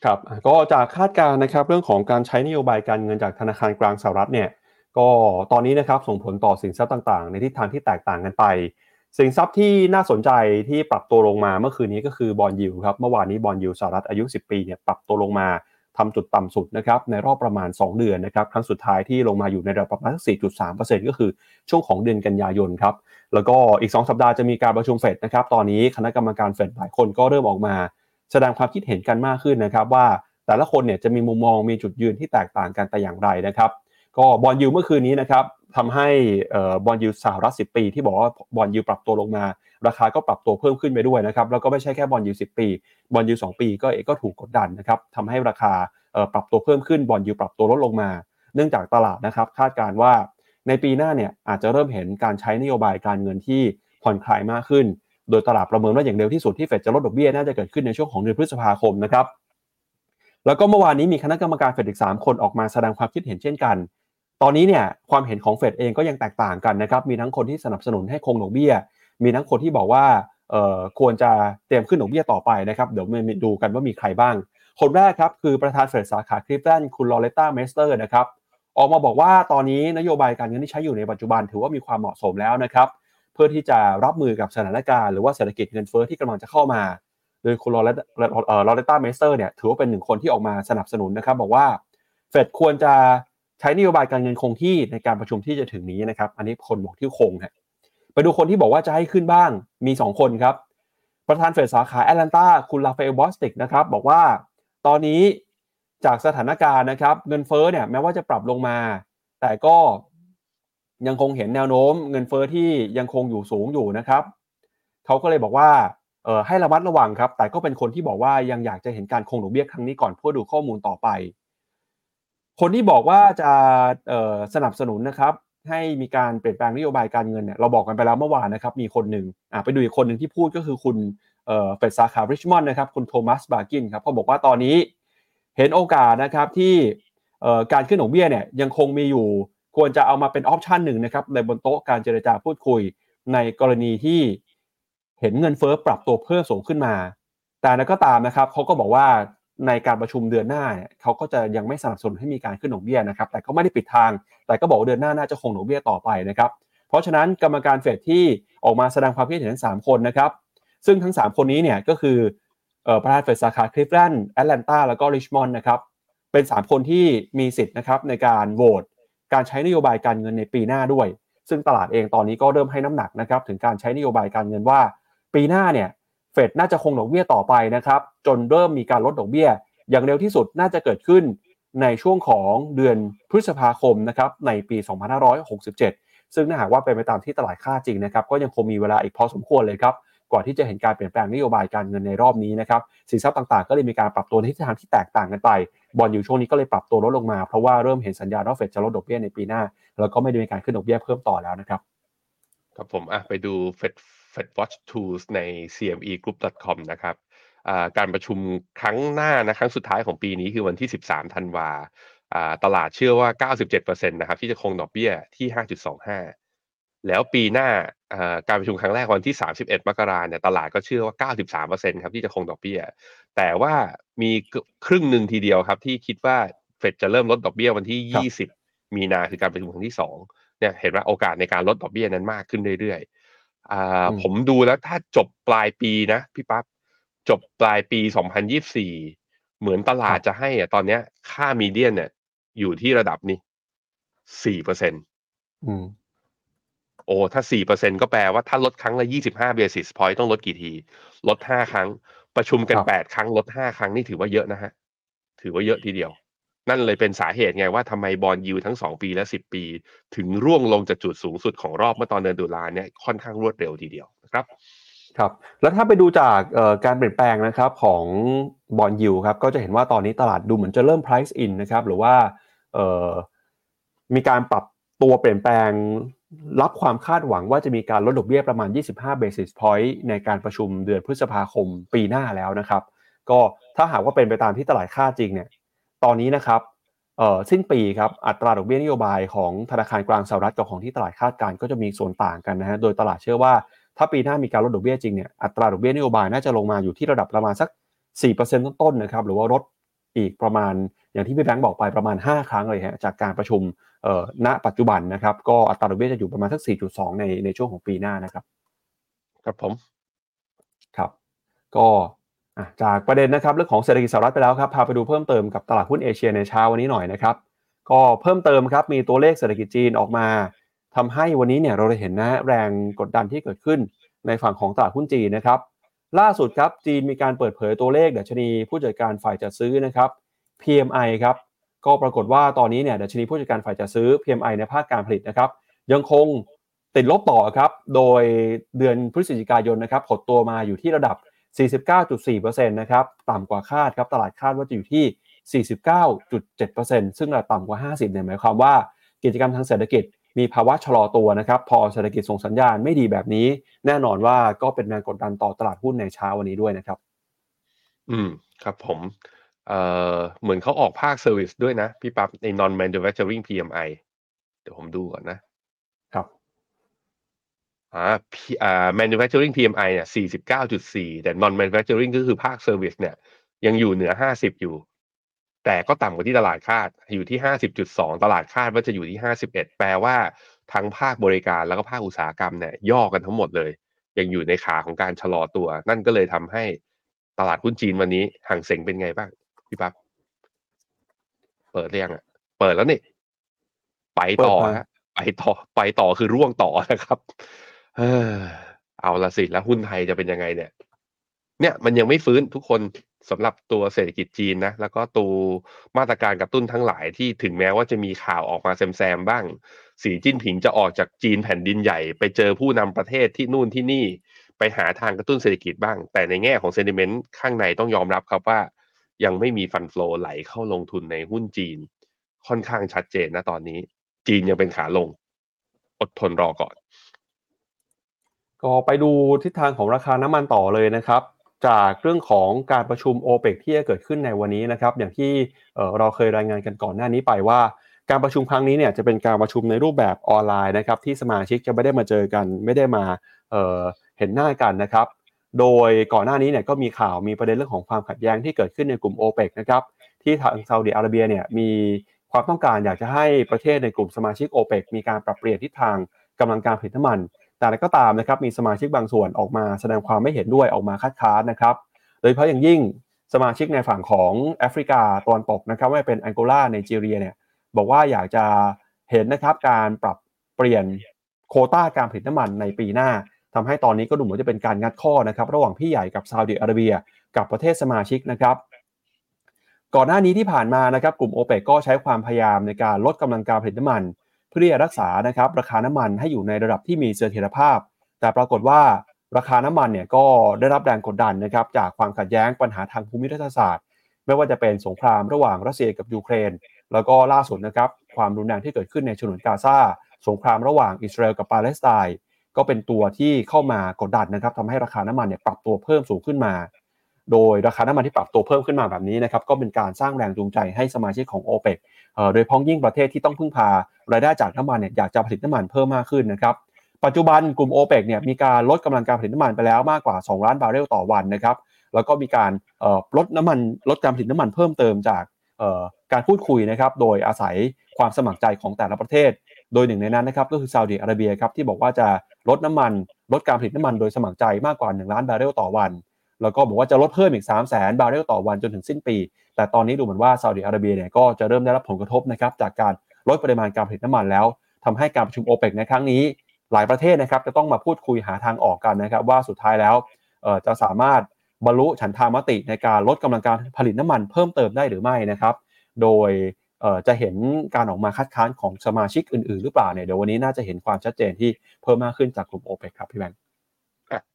ครับก็จากคาดการณ์นะครับเรื่องของการใช้นโยบายการเงินจากธนาคารกลางสหรัฐเนี่ยก็ตอนนี้นะครับส่งผลต่อสินทรัพย์ต่างๆ ในทิศทางที่แตกต่างกันไป สินทรัพย์ที่น่าสนใจที่ปรับตัวลงมาเมื่อคืนนี้ก็คือ bond yield ครับเมื่อวานนี้ bond yield สหรัฐอายุ 10 ปีเนี่ยปรับตัวลงมา ทำจุดต่ำสุดนะครับในรอบประมาณ 2 เดือนนะครับครั้งสุดท้ายที่ลงมาอยู่ในระดับประมาณ 4.3%ก็คือช่วงของเดือนกันยายนครับแล้วก็อีก 2 สัปดาห์จะมีการประชุมเฟดนะครับตอนนี้คณะกรรมการเฟดหลายคนก็เริ่มออกมา แสดงความคิดเห็นกันมากขึ้นนะครับว่าแต่ละคนเนี่ยจะมีมุมมองมีจุดยืนที่แตกต่างกันแต่อย่างไรนะครับก็ bond yield เมื่อคืนนี้นะครับทำให้ bond yield สหรัฐ10 ปี ที่บอกว่า bond yield ปรับตัวลงมา ราคาก็ปรับตัวเพิ่มขึ้นไปด้วยนะครับแล้วก็ไม่ใช่แค่ bond yield 10ปีบอลยู2ปีก็เองก็ถูกกดดันนะครับทำให้ราคาปรับตัวเพิ่มขึ้นบอลยูปรับตัวลดลงมา เนื่องจากตลาดนะครับคาดการว่าในปีหน้าเนี่ยอาจจะเริ่มเห็นการใช้นโยบายการเงินที่ผ่อนคลายมากขึ้น โดยตลาดประเมินว่าอย่างเร็วที่สุดที่เฟดจะลดดอกเบี้ยน่าจะเกิดขึ้นในช่วงของเดือนพฤษภาคมนะครับแล้วก็เมื่อวานนี้มีคณะกรรมการเฟดอีก 3 คนออกมาแสดงความคิดเห็นเช่นกัน ตอนนี้เนี่ยความเห็นของเฟดเองก็ยังแตกต่างกันนะครับ มีทั้งคนที่สนับสนุนให้คงดอกเบี้ย มีทั้งคนที่บอกว่าควรจะเตรียมขึ้นดอกเบี้ยต่อไปนะครับเดี๋ยวมาดูกันว่ามีใครบ้าง คนแรกครับคือประธานเฟดสาขาคลิฟแลนด์คุณลอเรต้าเมสเตอร์นะครับออกมาบอกว่าตอนนี้นโยบายการเงินที่ใช้อยู่ในปัจจุบันถือว่ามีความเหมาะสมแล้วนะครับเพื่อที่จะรับมือกับสถานการณ์หรือว่าเศรษฐกิจเงินเฟ้อที่กำลังจะเข้ามาโดยคุณลอเรลอเรต้าเมสเตอร์เนี่ยถือว่าเป็นหนึ่งคนที่ออกมาสนับสนุนนะครับบอกว่าเฟดควรจะใช้นโยบายการเงินคงที่ในการประชุมที่จะถึงนี้นะครับ อันนี้คนบอกที่คงฮะ ไปดูคนที่บอกว่าจะให้ขึ้นบ้างมี 2 คนครับ ประธานเฟดสาขาแอตแลนตาคุณลาเฟลบอสติกนะครับบอกว่าตอนนี้จากสถานการณ์นะครับ เงินเฟ้อเนี่ยแม้ว่าจะปรับลงมา แต่ก็ยังคงเห็นแนวโน้ม เงินเฟ้อที่ยังคงอยู่สูงอยู่นะครับเขาก็เลยบอกว่าเออให้ระมัดระวังครับ แต่ก็เป็นคนที่บอกว่ายังอยากจะเห็นการคงดอกเบี้ยครั้งนี้ก่อนเพื่อดูข้อมูลต่อไป คนที่บอกว่าจะสนับสนุนนะครับ ให้มีการเปลี่ยนแปลงนโยบายการเงินเนี่ยเราบอกกันไปแล้วเมื่อวานนะครับมีคนหนึ่งไปดูอีกคนหนึ่งที่พูดก็คือคุณเฟดสาขาริชมอนด์นะครับคุณโทมัสบาร์กินครับเขาบอกว่าตอนนี้เห็นโอกาสนะครับที่การขึ้นดอกเบี้ยเนี่ยยังคงมีอยู่ควรจะเอามาเป็น option หนึ่งนะครับในบนโต๊ะการเจรจาพูดคุยในกรณีที่เห็นเงินเฟ้อปรับตัวเพิ่มสูงขึ้นมา แต่กระนั้นก็ตามนะครับเขาก็บอกว่า ในการประชุมเดือนหน้าเนี่ยเขาก็จะยังไม่สนับสนุนให้มีการขึ้นดอกเบี้ยนะครับ แต่ก็ไม่ได้ปิดทาง แต่ก็บอกเดือนหน้าน่าจะคงดอกเบี้ยต่อไปนะครับ เพราะฉะนั้นกรรมการเฟดที่ออกมาแสดงความคิดเห็นทั้ง3คนนะครับ ซึ่งทั้ง 3 คนนี้เนี่ยก็คือประธานเฟดสาขาคลิฟแลนด์แอตแลนตาแล้วก็ริชมอนด์นะครับเป็น 3 คนที่มีสิทธิ์นะครับในการโหวตการใช้นโยบายการเงินในปีหน้าด้วย ซึ่งตลาดเองตอนนี้ก็เริ่มให้น้ำหนักนะครับถึงการใช้นโยบายการเงินว่า ปีหน้าเนี่ย ฟดน่าจะคงดอกเบี้ยต่อไปนะครับ จนเริ่มมีการลดดอกเบี้ย อย่างเร็วที่สุดน่าจะเกิดขึ้นในช่วงของเดือนพฤษภาคมนะครับในปี 2567 ซึ่งถ้าหากว่าเป็นไปตามที่ตลาดคาดจริงนะครับ ก็ยังคงมีเวลาอีกพอสมควรเลยครับ ก่อนที่จะเห็นการเปลี่ยนแปลงนโยบายการเงินในรอบนี้นะครับ สินทรัพย์ต่างๆ ก็เลยมีการปรับตัวในทิศทางที่แตกต่างกันไป บอลอยู่ช่วงนี้ก็เลยปรับตัวลดลงมา เพราะว่าเริ่มเห็นสัญญาณว่าเฟดจะลดดอกเบี้ยในปีหน้า แล้วก็ไม่ได้มีการขึ้นดอกเบี้ยเพิ่มต่อแล้วนะครับ ครับผมอะไปดู Fed Fed Watch Tools ใน cmegroup.com นะครับการประชุมครั้งหน้านะครั้งสุดท้ายของปีนี้คือวันที่ 13 ธันวาตลาดเชื่อว่า 97%นะครับที่จะคงดอกเบี้ยที่ 5.25 แล้วปีหน้าการประชุมครั้งแรกวันที่ 31 มกราเนี่ยตลาดก็เชื่อว่า 93%ครับที่จะคงดอกเบี้ย แต่ว่ามีครึ่งหนึ่งทีเดียวครับที่คิดว่าเฟดจะเริ่มลดดอกเบี้ยวันที่ 20 มีนาคือการประชุมครั้งที่2เนี่ยเห็นว่าโอกาสในการลดดอกเบี้ยนั้นมากขึ้นเรื่อยๆ ผมดูแล้วถ้าจบปลายปีนะพี่ปั๊บจบปลายปี 2024 เหมือนตลาดจะให้อะตอนเนี้ย ค่ามีเดียนเนี่ย อยู่ที่ระดับนี้สี่เปอร์เซ็นต์โอ้ถ้าสี่เปอร์เซ็นก็แปลว่าถ้าลดครั้งละยี่สิบห้าเบสิสพอยต์ต้องลดกี่ที ลดห้าครั้ง ประชุมกันแปดครั้ง ลดห้าครั้งนี่ถือว่าเยอะนะฮะ ถือว่าเยอะทีเดียว นั่นเลยเป็นสาเหตุไงว่าทำไมบอลยูทั้งสองปีและสิบปี ถึงร่วงลงจากจุดสูงสุดของรอบเมื่อตอนเดือนตุลาเนี่ยค่อนข้างรวดเร็วทีเดียวนะครับครับแล้วถ้าไปดูจากการเปลี่ยนแปลงนะครับของบอลยูครับก็จะเห็นว่าตอนนี้ตลาดดูเหมือนจะเริ่ม price in นะครับหรือว่ามีการปรับตัวเปลี่ยนแปลงรับความคาดหวังว่าจะมีการลดดอกเบี้ยประมาณ 25 basis point ในการประชุมเดือนพฤษภาคมปีหน้าแล้วนะครับ ก็ถ้าหากว่าเป็นไปตามที่ตลาดคาดจริงเนี่ย ตอนนี้นะครับสิ้นปีครับอัตราดอกเบี้ยนโยบายของธนาคารกลางสหรัฐกับของที่ตลาดคาดการก็จะมีส่วนต่างกันนะฮะโดยตลาดเชื่อว่าถ้าปีหน้ามีการลดดอกเบี้ยจริงเนี่ยอัตราดอกเบี้ยนโยบายน่าจะลงมาอยู่ที่ระดับประมาณสัก 4%ต้นๆนะครับหรือว่าลดอีกประมาณอย่างที่พี่แบงค์บอกไปประมาณ 5 ครั้งเลยฮะจากการประชุมณปัจจุบันนะครับก็อัตราดอกเบี้ยจะอยู่ประมาณสัก 4.2 ในในช่วงของปีหน้านะครับ ครับผมครับ ก็ จากประเด็นนะครับเรื่องของเศรษฐกิจสหรัฐไปแล้วครับพาไปดูเพิ่มเติมกับตลาดหุ้นเอเชียในเช้าวันนี้หน่อยนะครับก็เพิ่มเติมครับมีตัวเลขเศรษฐกิจจีนออกมาทำให้วันนี้เนี่ยเราได้เห็นนะแรงกดดันที่เกิดขึ้นในฝั่งของตลาดหุ้นจีนนะครับล่าสุดครับจีนมีการเปิดเผยตัวเลขดัชนีผู้จัดการฝ่ายจัดซื้อนะครับ PMI ครับก็ปรากฏว่าตอนนี้เนี่ยดัชนีผู้จัดการฝ่ายจัดซื้อ PMI ในภาคการผลิตนะครับ ยังคงติดลบต่อครับโดยเดือนพฤศจิกายนนะครับหดตัวมาอยู่ที่ระดับ 49.4%นะครับต่ำกว่าคาดครับตลาดคาดว่าจะอยู่ที่ 49.7%ซึ่งระดับต่ำกว่า 50เนี่ยหมายความว่ากิจกรรมทางเศรษฐกิจมีภาวะชะลอตัวนะครับ พอเศรษฐกิจส่งสัญญาณไม่ดีแบบนี้ แน่นอนว่าก็เป็นแรงกดดันต่อตลาดหุ้นในเช้าวันนี้ด้วยนะครับ อืมครับผมเอ่อเหมือนเขาออกภาค service ด้วยนะ พี่ปั๊บใน non manufacturing PMI เดี๋ยวผมดูก่อนนะ อ่าอ่า manufacturing PMI เนี่ย49.4 แต่ non manufacturing ก็คือภาค service เนี่ย ยังอยู่เหนือ 50 อยู่ แต่ก็ต่ำกว่าที่ตลาดคาด อยู่ที่ 50.2 ตลาดคาดว่าจะอยู่ที่ 51 แปลว่าทั้งภาคบริการแล้วก็ภาคอุตสาหกรรมเนี่ยย่อกันทั้งหมดเลย ยังอยู่ในขาของการชะลอตัว นั่นก็เลยทำให้ตลาดหุ้นจีนวันนี้ฮั่งเส็งเป็นไงบ้างพี่ปั๊บเปิดเรียงอะ เปิดแล้วนี่ ไปต่อฮะไปต่อไปต่อคือร่วงต่อนะครับ เออเอาละสิแล้วหุ้นไทยจะเป็นยังไงเนี่ย เนี่ยมันยังไม่ฟื้นทุกคนสำหรับตัวเศรษฐกิจจีนนะ แล้วก็ตัวมาตรการกระตุ้นทั้งหลายที่ถึงแม้ว่าจะมีข่าวออกมาแซมๆบ้าง สีจิ้นผิงจะออกจากจีนแผ่นดินใหญ่ ไปเจอผู้นำประเทศที่นู่นที่นี่ ไปหาทางกระตุ้นเศรษฐกิจบ้าง แต่ในแง่ของเซนิเมนต์ข้างในต้องยอมรับครับว่า ยังไม่มีฟันฟลอไหลเข้าลงทุนในหุ้นจีน ค่อนข้างชัดเจนนะตอนนี้ จีนยังเป็นขาลง อดทนรอก่อน ก็ไปดูทิศทางของราคาน้ำมันต่อเลยนะครับ จากเรื่องของการประชุมโอเปกที่จะเกิดขึ้นในวันนี้นะครับ อย่างที่เราเคยรายงานกันก่อนหน้านี้ไปว่า การประชุมครั้งนี้เนี่ยจะเป็นการประชุมในรูปแบบออนไลน์นะครับ ที่สมาชิกจะไม่ได้มาเจอกัน ไม่ได้มาเเห็นหน้ากันนะครับ โดยก่อนหน้านี้เนี่ยก็มีข่าวมีประเด็นเรื่องของความขัดแย้งที่เกิดขึ้นในกลุ่มโอเปกนะครับที่ทางซาอุดิอาระเบียเนี่ยมีความต้องการอยากจะให้ประเทศในกลุ่มสมาชิกโอเปกมีการปรับเปลี่ยนทิศทางกำลังการผลิตน้ำมัน แต่ก็ตามนะครับมีสมาชิกบางส่วนออกมาแสดงความไม่เห็นด้วยออกมาคัดค้านนะครับ โดยเฉพาะอย่างยิ่งสมาชิกในฝั่งของแอฟริกาตะวันตกนะครับว่เป็นแองโกลาไนจีเรียเนี่ยบอกว่าอยากจะเห็นนะครับการปรับเปลี่ยนโคต้าการผลิตน้ำมันในปีหน้าทำให้ตอนนี้ก็ดูเหมือนจะเป็นการงัดข้อนะครับระหว่างพี่ใหญ่กับซาอุดิอาระเบีย กับประเทศสมาชิกนะครับ ก่อนหน้านี้ที่ผ่านมานะครับกลุ่มโอเปกก็ใช้ความพยายามในการลดกำลังการผลิตน้ำมันเพื่อรักษานะครับราคาน้ำมันให้อยู่ในระดับที่มีเสถียรภาพ แต่ปรากฏว่าราคาน้ำมันเนี่ยก็ได้รับแรงกดดันนะครับจากความขัดแย้งปัญหาทางภูมิรัฐศาสตร์ ไม่ว่าจะเป็นสงครามระหว่างรัสเซียกับยูเครน แล้วก็ล่าสุดนะครับความรุนแรงที่เกิดขึ้นในฉนวนกาซาสงครามระหว่างอิสราเอลกับปาเลสไตน์ก็เป็นตัวที่เข้ามากดดันนะครับทำให้ราคาน้ำมันเนี่ยปรับตัวเพิ่มสูงขึ้นมา โดยราคาน้ำมันที่ปรับตัวเพิ่มขึ้นมาแบบนี้นะครับก็เป็นการสร้างแรงจูงใจให้สมาชิกของ o p e ป โดยพ้องยิ่งประเทศที่ต้องพึ่งพารายได้จากน้ำมันเนี่ยอยากจะผลิตน้ำมันเพิ่มมากขึ้นนะครับปัจจุบันกลุ่ม o p e ปกเนี่ยมีการลดกำลังการผลิตน้ำมันไปแล้วมากกว่า 2 ล้านบาร์เรลต่อวันนะครับแล้วก็มีการลดน้ำมันลดการผลิตน้ำมันเพิ่มเติมจากการพูดคุยนะครับโดยอาศัยความสมัครใจของแต่ละประเทศ โดยหนึ่งในนั้นนะครับก็คือซาอุดิอาระเบียครับที่บอกว่าจะลดน้ำมัน ลดการผลิตน้ำมันโดยสมัครใจมากกว่า 1 ล้านบาร์เรลต่อวัน แล้วก็บอกว่าจะลดเพิ่มอีก 3 0 0แสนบาร์เรลต่อวันจนถึงสิ้นปี แต่ตอนนี้ดูเหมือนว่าซาอุดิอาระเบียเนี่ยก็จะเริ่มได้รับผลกระทบนะครับจากการลดปริมาณการผลิตน้ำมันแล้วทำให้การประชุมโอเปกในครั้งนี้ หลายประเทศนะครับจะต้องมาพูดคุยหาทางออกกันนะครับ ว่าสุดท้ายแล้วจะสามารถบรรลุฉันทามติในการลดกำลังการผลิตน้ำมันเพิ่มเติมได้หรือไม่นะครับ โดยจะเห็นการออกมาคัดค้านของสมาชิกอื่นๆ หรือเปล่าเนี่ยเดี๋ยววันนี้น่าจะเห็นความชัดเจนที่เพิ่มมากขึ้นจากกลุ่มโอเปกครับพี่แบงค์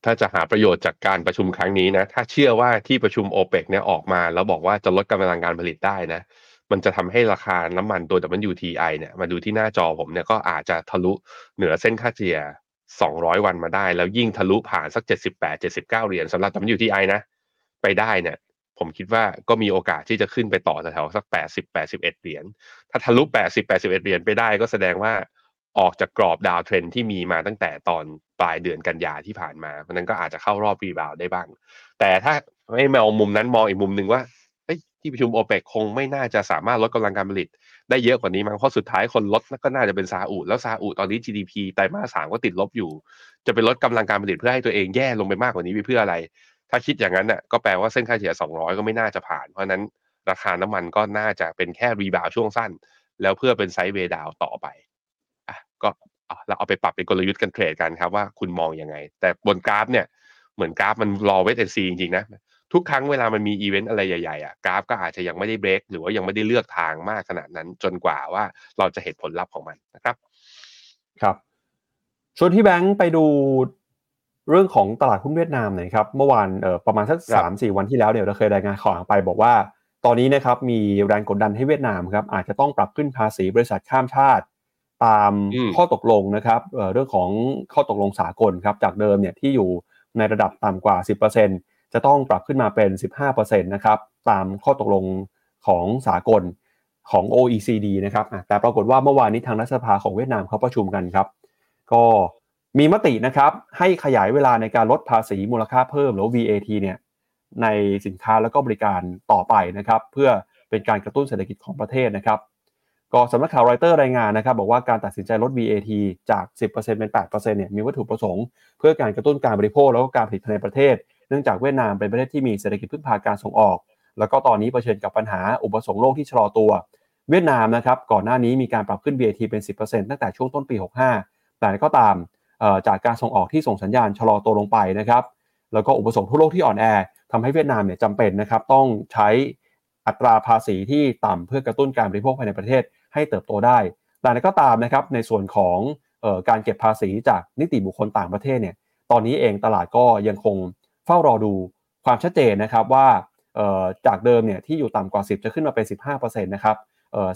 ถ้าจะหาประโยชน์จากการประชุมครั้งนี้นะ ถ้าเชื่อว่าที่ประชุมโอเปกเนี่ยออกมา แล้วบอกว่าจะลดกำลังการผลิตได้นะ มันจะทำให้ราคาน้ำมันตัว WTI เนี่ย มาดูที่หน้าจอผมเนี่ยก็อาจจะทะลุเหนือเส้นค่าเฉลี่ย 200 วันมาได้ แล้วยิ่งทะลุผ่านสัก 78 79 เหรียญสำหรับ WTI นะ ไปได้เนี่ย ผมคิดว่าก็มีโอกาสที่จะขึ้นไปต่อแถวสัก 80 81 เหรียญ ถ้าทะลุ 80 81 เหรียญไปได้ก็แสดงว่า ออกจากกรอบดาวเทรนที่มีมาตั้งแต่ตอนปลายเดือนกันยาที่ผ่านมาเพราะนั้นก็อาจจะเข้ารอบรีบาวได้บ้าง แต่ถ้าไม่มองมุมนั้นมองอีกมุมหนึ่งว่าที่ประชุมโอเปกคงไม่น่าจะสามารถลดกำลังการผลิต ได้เยอะกว่านี้มั้งเพราะสุดท้ายคนลดก็น่าจะเป็นซาอุแล้วซาอุตอนนี้ GDP ไตรมาสสามก็ติดลบอยู่ จะไปลดกำลังการผลิตเพื่อให้ตัวเองแย่ลงไปมากกว่านี้เพื่ออะไร ถ้าคิดอย่างนั้นน่ะก็แปลว่าเส้นค่าเฉลี่ย200 ก็ไม่น่าจะผ่าน เพราะนั้นราคาน้ำมันก็น่าจะเป็นแค่ rebound ช่วงสั้น แล้วเพื่อเป็น sideway down ต่อไป ก็เราเอาไปปรับเป็นกลยุทธ์กันเทรดกันครับว่าคุณมองยังไง แต่บนกราฟเนี่ยเหมือนกราฟมันรอ wait and see จริงๆนะทุกครั้งเวลามันมีอีเวนต์อะไรใหญ่ๆอะกราฟก็อาจจะยังไม่ได้เบรกหรือว่ายังไม่ได้เลือกทางมากขนาดนั้น จนกว่าว่าเราจะเห็นผลลัพธ์ของมันนะครับ ครับชวนที่แบงค์ไปดูเรื่องของตลาดหุ้นเวียดนามหน่อยครับ เมื่อวานเอ่อประมาณสักสามสี่วันที่แล้วเนี่ยเราเคยรายงานข่าวไปบอกว่า ตอนนี้นะครับมีแรงกดดันให้เวียดนามครับอาจจะต้องปรับขึ้นภาษีบริษัทข้ามชาติ ตามข้อตกลงนะครับเรื่องของข้อตกลงสากลครับจากเดิมเนี่ยที่อยู่ในระดับต่ำกว่า 10%จะต้องปรับขึ้นมาเป็น 15%นะครับตามข้อตกลงของสากลของ OECD นะครับแต่ปรากฏว่าเมื่อวานนี้ทางรัฐสภาของเวียดนามเขาประชุมกันครับ ก็มีมตินะครับให้ขยายเวลาในการลดภาษีมูลค่าเพิ่มหรือ VAT เนี่ยในสินค้าแล้วก็บริการต่อไปนะครับ เพื่อเป็นการกระตุ้นเศรษฐกิจของประเทศนะครับ ก็สำนักข่าวรอยเตอร์รายงานนะครับบอกว่าการตัดสินใจลด VAT จาก 10%เป็น 8%เนี่ยมีวัตถุประสงค์ เพื่อการกระตุ้นการบริโภคแล้วก็การผลิตภายในประเทศ เนื่องจากเวียดนามเป็นประเทศที่มีเศรษฐกิจพึ่งพาการส่งออก แล้วก็ตอนนี้เผชิญกับปัญหาอุปสงค์โลกที่ชะลอตัว เวียดนามนะครับก่อนหน้านี้มีการปรับขึ้น VAT เป็น 10%ตั้งแต่ช่วงต้นปี 65 แต่ก็ตามจากการส่งออกที่ส่งสัญญาณชะลอตัวลงไปนะครับแล้วก็อุปสงค์ทั่วโลกที่อ่อนแอทำให้เวียดนามเนี่ยจำเป็นนะครับต้องใช้อัตราภาษีที่ต่ำเพื่อกระตุ้นการบริโภคภายในประเทศ ให้เติบโตได้ แต่ก็ตามนะครับในส่วนของออการเก็บภาษีจากนิติบุคคลต่างประเทศเนี่ย ตอนนี้เองตลาดก็ยังคงเฝ้ารอดูความชัดเจนนะครับว่าจากเดิมเนี่ยที่อยู่ต่ำกว่า 10 จะขึ้นมาเป็น 15%นะครับ